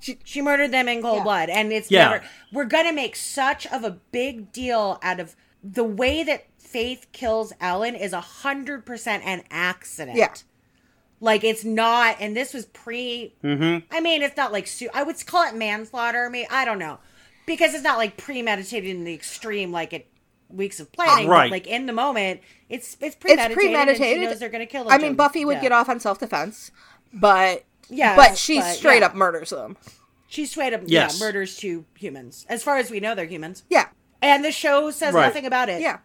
She, she murdered them in cold Yeah. blood, and it's Yeah. never. We're gonna make such of a big deal out of the way that Faith kills Allan is a hundred percent an accident. Yeah. Like it's not, and this was pre. Mhm. I mean, it's not like su- I would call it manslaughter. I mean, I don't know, because it's not like premeditated in the extreme, like it weeks of planning. Right. But like in the moment, it's it's premeditated. it's premeditated. And she knows they're gonna kill. I mean. Buffy would Yeah. get off on self defense, but Yeah, but she but, straight yeah. up murders them. She straight up Yes. yeah, murders two humans. As far as we know, they're humans. Yeah, And the show says Right. nothing about it. yeah.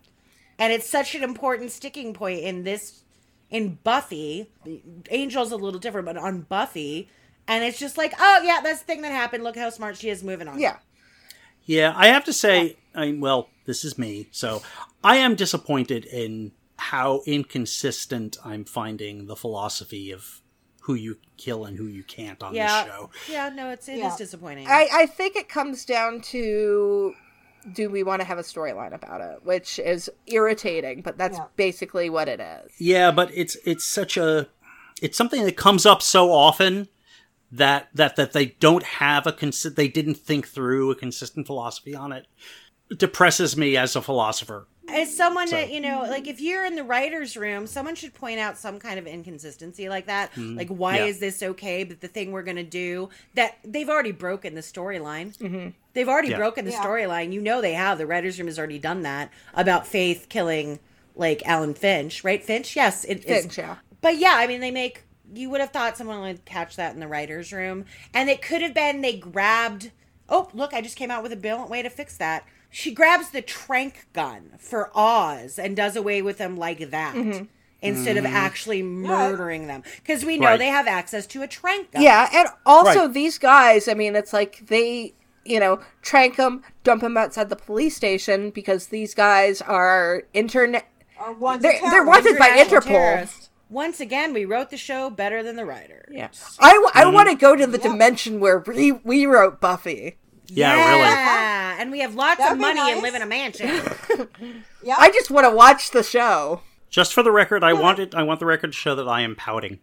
And it's such an important sticking point in this in Buffy. Angel's a little different, but on Buffy, and it's just like, oh yeah, that's the thing that happened. Look how smart she is. Moving on. Yeah. Yeah, I have to say, I well, this is me, so I am disappointed in how inconsistent I'm finding the philosophy of who you kill and who you can't on Yeah. this show. Yeah. No, it's it is Yeah. disappointing. I, I think it comes down to do we want to have a storyline about it, which is irritating, but that's Yeah. basically what it is. Yeah, but it's it's such a it's something that comes up so often that that that they don't have a consi- they didn't think through a consistent philosophy on it. It depresses me as a philosopher. As someone So- that you know, like if you're in the writers' room, someone should point out some kind of inconsistency like that. Mm-hmm. Like, why Yeah. is this okay? But the thing we're gonna do that they've already broken the storyline. Mm-hmm. They've already Yeah. broken the Yeah. storyline. You know they have. The writers' room has already done that about Faith killing like Alan Finch, right? Finch, yes, it is. Finch, yeah. But yeah, I mean, they make. You would have thought someone would catch that in the writers' room, and it could have been they grabbed. Oh, look! I just came out with a brilliant way to fix that. She grabs the trank gun for Oz and does away with them like that. Mm-hmm. Instead of mm-hmm. actually murdering them, because we know Right. they have access to a trank gun. Yeah, and also Right. these guys, I mean, it's like they, you know, trank them, dump them outside the police station because these guys are internet. Or They're- they're wanted by International Interpol. terrorists. Once again, we wrote the show better than the writer. Yeah, I, w- I mm-hmm. want to go to the Yeah. dimension where we we wrote Buffy. Yeah, really. Yeah, uh-huh. and we have lots That'd of be money and live in a mansion. Yeah. I just want to watch the show. Just for the record, I want it I want the record to show that I am pouting.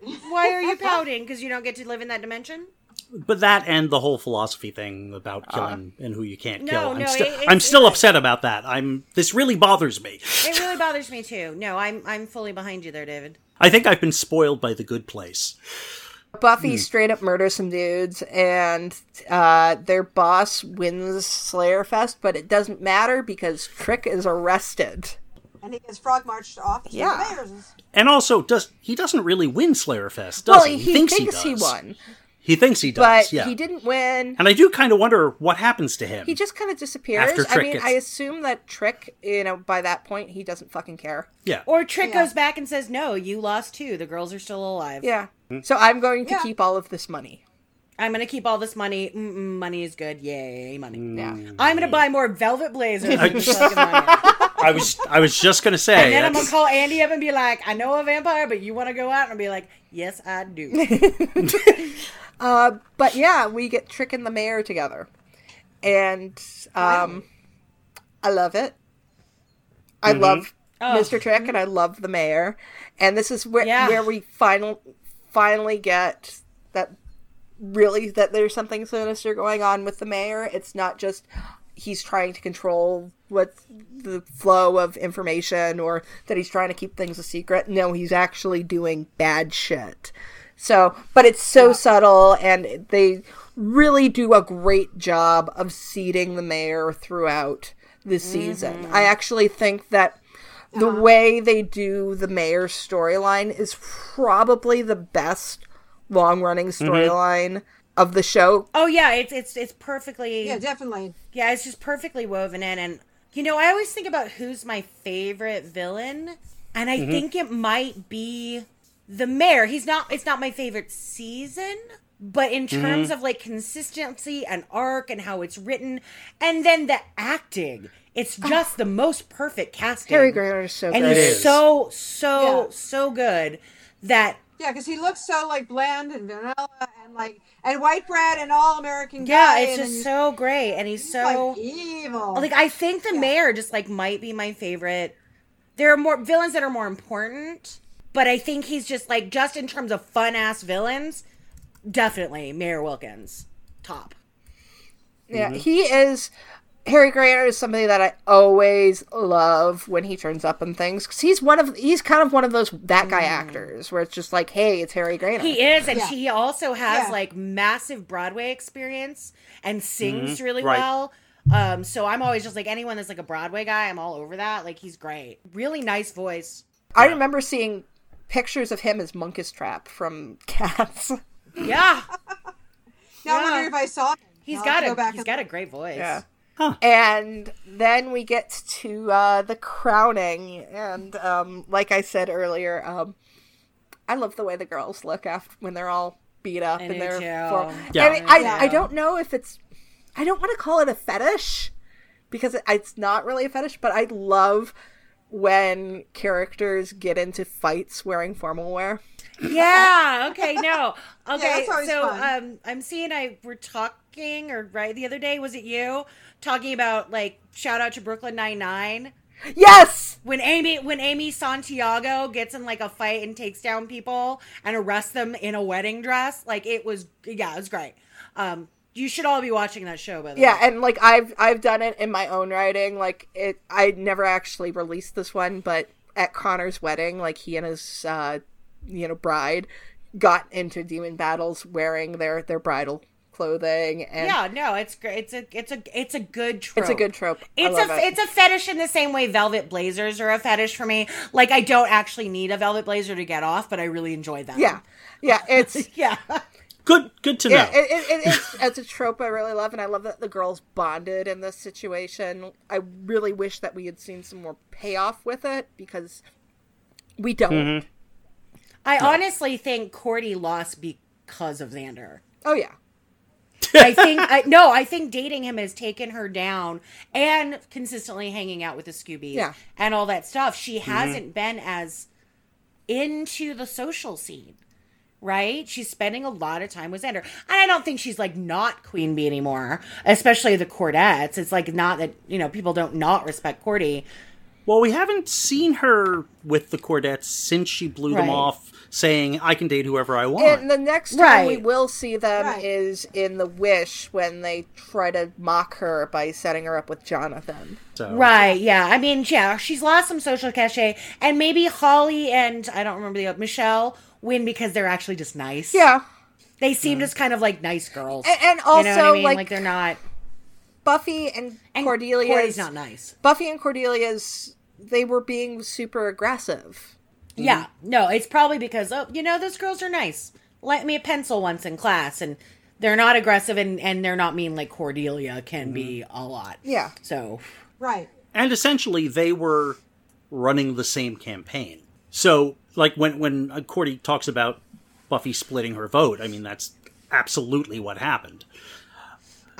Why are you pouting? Because you don't get to live in that dimension? But that and the whole philosophy thing about ah. killing and who you can't No, kill. I'm no, still it- I'm still it's- upset about that. I'm this really bothers me. It really bothers me too. No, I'm I'm fully behind you there, David. I think I've been spoiled by the good place. Buffy straight up murders some dudes, and uh, their boss wins Slayer Fest, but it doesn't matter because Trick is arrested. and he gets frog marched off to Yeah. the mayor's. And also, does he doesn't really win Slayer Fest, does well, he? he, thinks, he, won, He thinks he does. but yeah. he didn't win. And I do kind of wonder what happens to him. He just kind of disappears. After I mean, gets- I assume that Trick, you know, by that point, he doesn't fucking care. yeah. Or Trick Yeah. goes back and says, "No, you lost too. The girls are still alive. Yeah. So I'm going to Yeah. keep all of this money. I'm gonna keep all this money. Mm-mm, money is good. Yay, money. Yeah. I'm gonna buy more velvet blazers. with this money. I was I was just gonna say. And then I'm gonna call Andy up and be like, "I know a vampire, but you want to go out?" And I'll be like, "Yes, I do." Uh, but yeah, we get Trick and the mayor together, and um, I love it. I love Oh. Mr. Trick, and I love the mayor, and this is where Yeah. where we final finally get that really that there's something sinister going on with the mayor. It's not just he's trying to control what the flow of information or that he's trying to keep things a secret. No, he's actually doing bad shit. So, but it's so subtle and they really do a great job of seeding the mayor throughout the season. Mm-hmm. I actually think that the uh-huh. way they do the mayor's storyline is probably the best long running mm-hmm. storyline of the show. oh yeah, it's it's it's perfectly. Yeah, definitely. Yeah, it's just perfectly woven in. And, you know, I always think about who's my favorite villain. And I mm-hmm. think it might be the mayor. He's not, it's not my favorite season. But in mm-hmm. terms of like consistency and arc and how it's written, and then the acting, it's just the most perfect casting. Harry Groener is so and good. It he's is. so so Yeah. so good that Yeah, because he looks so like bland and vanilla and like and white bread and all American yeah, it's and just you- so great, and he's he's, so like evil. Like I think the mayor just like might be my favorite. There are more villains that are more important, but I think he's just like just in terms of fun ass villains, definitely Mayor Wilkins top. Yeah, mm-hmm. he is Harry Groener is somebody that I always love when he turns up in things because he's one of he's kind of one of those that guy actors where it's just like, hey, it's Harry Groener. He is, and Yeah. he also has Yeah. like massive Broadway experience and sings really Right. well. Um, so I'm always just like anyone that's like a Broadway guy, I'm all over that. Like he's great, really nice voice. I remember seeing pictures of him as Munkustrap from Cats. Yeah, Now I Yeah. wonder if I saw him. he's I'll got go a back he's and got a great voice. Yeah. And then we get to uh, the crowning, and um, like I said earlier, um, I love the way the girls look after when they're all beat up I and they're. Yeah. And I, Yeah. I don't know if it's. I don't want to call it a fetish because it, it's not really a fetish, but I love when characters get into fights wearing formal wear. Yeah. Okay. No. Okay. always so, fun. um, I'm seeing I were talking or right the other day. Was it you talking about like shout out to Brooklyn Nine Nine Yes! when Amy when Amy Santiago gets in like a fight and takes down people and arrests them in a wedding dress? Like it was. Yeah, it was great. Um, you should all be watching that show. By the Yeah, way. and like I've I've done it in my own writing. Like it, I never actually released this one, but at Connor's wedding, like he and his uh, you know bride got into demon battles wearing their their bridal clothing, and Yeah, no, it's great. It's a it's a it's a good trope. it's a good trope. It's a it. it's a fetish in the same way velvet blazers are a fetish for me. Like I don't actually need a velvet blazer to get off, but I really enjoy them. yeah, yeah. It's yeah. Good, good to know. yeah. It, it, it, it's it's a trope I really love, and I love that the girls bonded in this situation. I really wish that we had seen some more payoff with it because we don't. Mm-hmm. I honestly think Cordy lost because of Xander. Oh yeah. I think I no, I think dating him has taken her down and consistently hanging out with the Scoobies Yeah. and all that stuff. She mm-hmm. hasn't been as into the social scene. Right? She's spending a lot of time with Xander. And I don't think she's like not Queen Bee anymore, especially the Cordettes. It's like not that, you know, people don't not respect Cordy. Well, we haven't seen her with the Cordettes since she blew them off, saying, I can date whoever I want. And the next time we will see them Right. is in The Wish when they try to mock her by setting her up with Jonathan. so, Right, yeah. I mean, yeah, she's lost some social cachet. And maybe Holly and I don't remember the other Michelle win because they're actually just nice. Yeah. They seem just kind of like nice girls. And, and you know what I also, mean? like, Like, they're not. Buffy and, And Cordelia's. Cordy's not nice. Buffy and Cordelia's, they were being super aggressive. Yeah, no, it's probably because oh, you know, those girls are nice. Lent me a pencil once in class, and they're not aggressive and and they're not mean like Cordelia can be a lot. Yeah. So Right. And essentially, they were running the same campaign. So, like, when, when uh, Cordy talks about Buffy splitting her vote, I mean, that's absolutely what happened.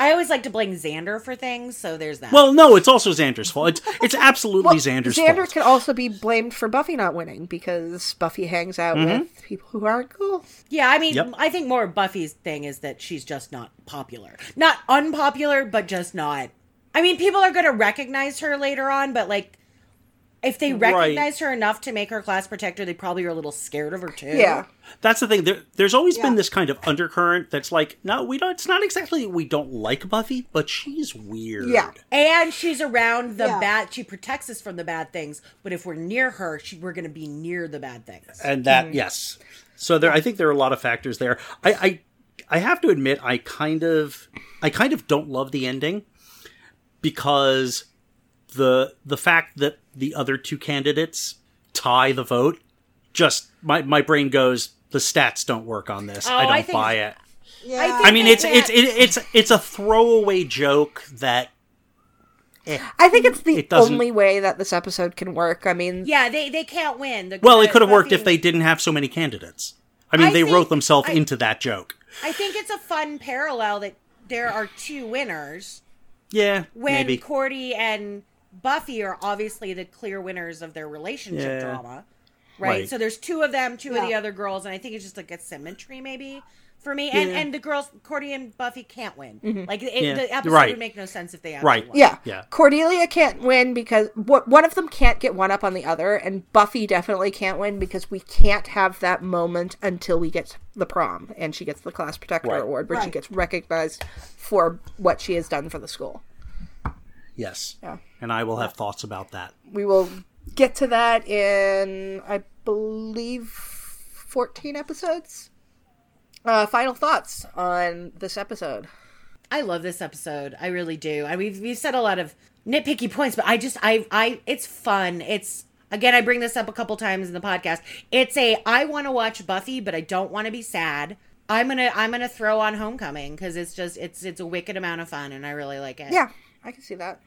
I always like to blame Xander for things. So there's that. Well, no, it's also Xander's fault. It's, it's absolutely Xander's Xander fault. Xander can also be blamed for Buffy not winning because Buffy hangs out mm-hmm. with people who aren't cool. yeah, I mean, Yep. I think more of Buffy's thing is that she's just not popular, not unpopular, but just not. I mean, people are going to recognize her later on, but like. If they Right. recognize her enough to make her class protector, they probably are a little scared of her too. Yeah. That's the thing. There, there's always been this kind of undercurrent that's like, no, we don't. It's not exactly we don't like Buffy, but she's weird. Yeah. And she's around the Yeah. bad. She protects us from the bad things. But if we're near her, she, we're going to be near the bad things. and that Mm-hmm. yes. So there, I think there are a lot of factors there. I, I, I have to admit, I kind of, I kind of don't love the ending because the the fact that the other two candidates tie the vote, just my my brain goes, the stats don't work on this. Oh, I don't I think- buy it. Yeah. think I mean, it's it's can't- it, it's it's a throwaway joke that. eh. I think it's the It only way that this episode can work. I mean, Yeah, they they can't win. The- Well, it could have worked if they didn't have so many candidates. I mean, I they think- wrote themselves I- into that joke. I think it's a fun parallel that there are two winners Yeah, when maybe. Cordy and Buffy are obviously the clear winners of their relationship Yeah. drama, right? Right. So there's two of them, two of the other girls, and I think it's just like a symmetry maybe for me. And Yeah. and the girls, Cordy and Buffy can't win. Mm-hmm. Like it, Yeah. the episode Right. would make no sense if they actually Right. won. Yeah. Yeah. Cordelia can't win because wh- one of them can't get one up on the other, and Buffy definitely can't win because we can't have that moment until we get the prom and she gets the class protector Right. award where she gets recognized for what she has done for the school. Yes. Yeah. And I will have thoughts about that. We will get to that in, I believe, 14 episodes. Uh, final thoughts on this episode. I love this episode. I really do. I we've we've said a lot of nitpicky points, but I just I I it's fun. It's again I bring this up a couple times in the podcast. It's a I want to watch Buffy, but I don't want to be sad. I'm gonna I'm gonna throw on Homecoming because it's just it's it's a wicked amount of fun and I really like it. Yeah, I can see that.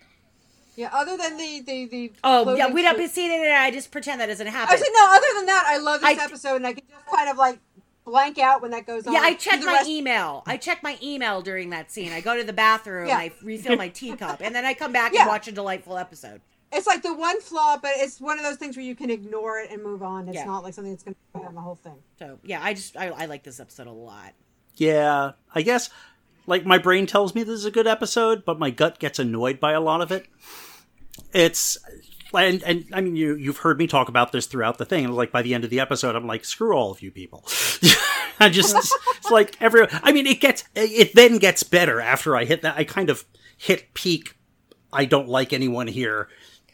Yeah, other than the the the Oh yeah, we don't ship- see it. And I just pretend that doesn't happen. Actually, no. Other than that, I love this I- episode, and I can just kind of like blank out when that goes on. Yeah, I check my rest- email. I check my email during that scene. I go to the bathroom, Yeah. I refill my teacup, and then I come back Yeah. and watch a delightful episode. It's like the one flaw, but it's one of those things where you can ignore it and move on. It's Yeah. not like something that's going to on the whole thing. So yeah, I just I, I like this episode a lot. Yeah, I guess like my brain tells me this is a good episode, but my gut gets annoyed by a lot of it. It's and and I mean you you've heard me talk about this throughout the thing. Like by the end of the episode, I'm like, screw all of you people. I just it's like every. I mean, it gets it then gets better after I hit that. I kind of hit peak. I don't like anyone here,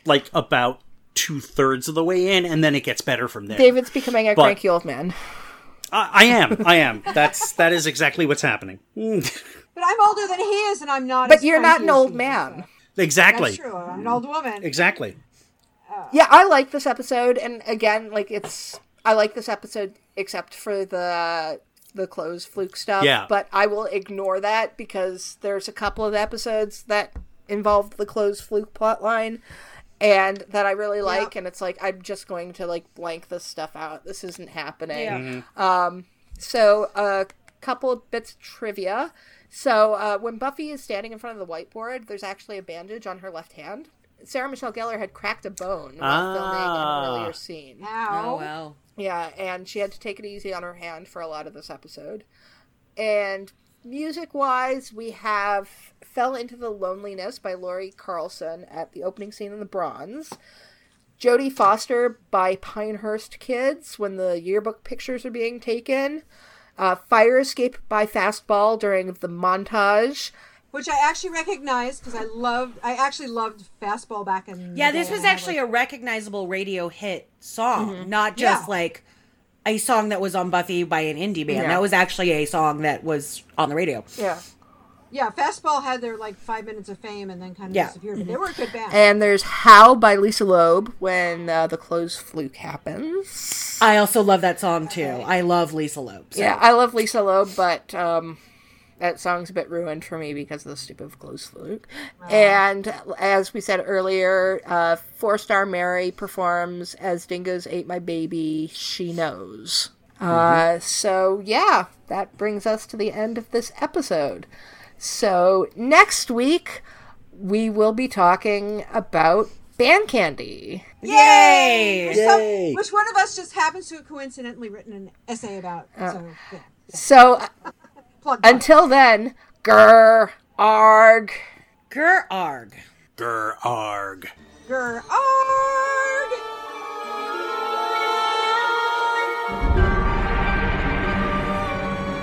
like about two thirds of the way in, and then it gets better from there. David's becoming a But- cranky old man. I, I am. I am. That's that is exactly what's happening. But I'm older than he is, and I'm not. But as you're not an old he is, man. Exactly. That's true. I'm an old woman. Exactly. Yeah, I like this episode, and again, like it's I like this episode except for the the clothes fluke stuff. Yeah. But I will ignore that because there's a couple of episodes that involve the clothes fluke plotline and that I really like and it's like I'm just going to like blank this stuff out. This isn't happening. Yeah. Um so a couple of bits of trivia. So uh, when Buffy is standing in front of the whiteboard, there's actually a bandage on her left hand. Sarah Michelle Gellar had cracked a bone while filming Ah. an earlier scene. Ow. Oh wow. Yeah, and she had to take it easy on her hand for a lot of this episode. And music wise, we have Fell into the Loneliness by Lori Carson at the opening scene in the Bronze. Jodie Foster by Pinehurst Kids when the yearbook pictures are being taken. Uh, Fire Escape by Fastball during the montage. Which I actually recognized because I loved. I actually loved fastball back in. Yeah, the this day, was actually like- a recognizable radio hit song, Mm-hmm. not just Yeah. like a song that was on Buffy by an indie band. Yeah. That was actually a song that was on the radio. Yeah. Yeah, fastball had their like five minutes of fame and then kind of Yeah. disappeared. But they were a good band. And there's How by Lisa Loeb when uh, the clothes fluke happens. I also love that song too. I love Lisa Loeb. so- Yeah, I love Lisa Loeb, but um, that song's a bit ruined for me because of the stupid clothes fluke. And as we said earlier, uh, Four Star Mary performs as Dingoes Ate My Baby, She Knows. Uh, so, yeah, that brings us to the end of this episode. So, next week, we will be talking about band candy. Yay! Which some- Yay. which one of us just happens to have coincidentally written an essay about? Uh, so yeah. So, uh, Plug, plug. until then, grr, arg. Ger arg. Grr arg. Grr, arg!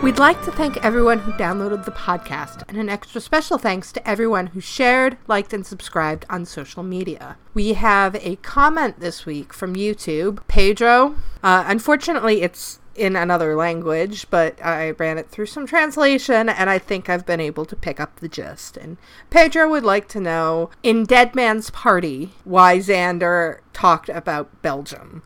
We'd like to thank everyone who downloaded the podcast, and an extra special thanks to everyone who shared, liked, and subscribed on social media. We have a comment this week from YouTube, Pedro. Uh, unfortunately, it's in another language, but I ran it through some translation, and I think I've been able to pick up the gist. And Pedro would like to know in Dead Man's Party why Xander talked about Belgium.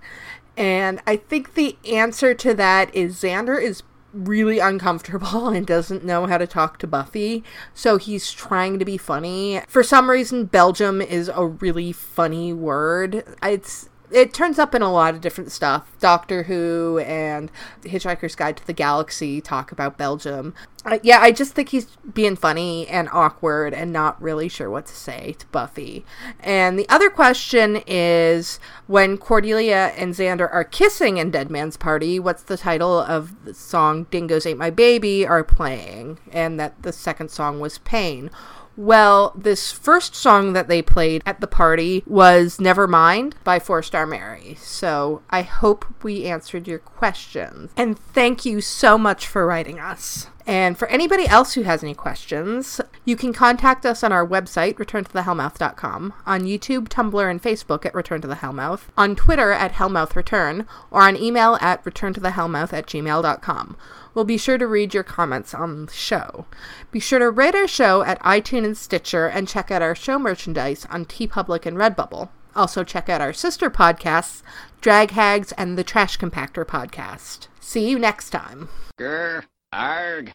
And I think the answer to that is Xander is really uncomfortable and doesn't know how to talk to Buffy. So he's trying to be funny. For some reason, Belgium is a really funny word. It's it turns up in a lot of different stuff. Doctor Who and Hitchhiker's Guide to the Galaxy talk about Belgium. Uh, yeah, I just think he's being funny and awkward and not really sure what to say to Buffy. And the other question is when Cordelia and Xander are kissing in Dead Man's Party, what's the title of the song Dingoes Ate My Baby are playing? And that the second song was Pain. Well, this first song that they played at the party was Nevermind by Four Star Mary. So I hope we answered your questions. And thank you so much for writing us. And for anybody else who has any questions, you can contact us on our website, returntothehellmouth.com, on YouTube, Tumblr, and Facebook at Return to the Hellmouth, on Twitter at HellmouthReturn, or on email at returntothehellmouth at gmail.com. We'll be sure to read your comments on the show. Be sure to rate our show at iTunes and Stitcher, and check out our show merchandise on TeePublic and Redbubble. Also, check out our sister podcasts, Drag Hags and the Trash Compactor podcast. See you next time. Grr, arg.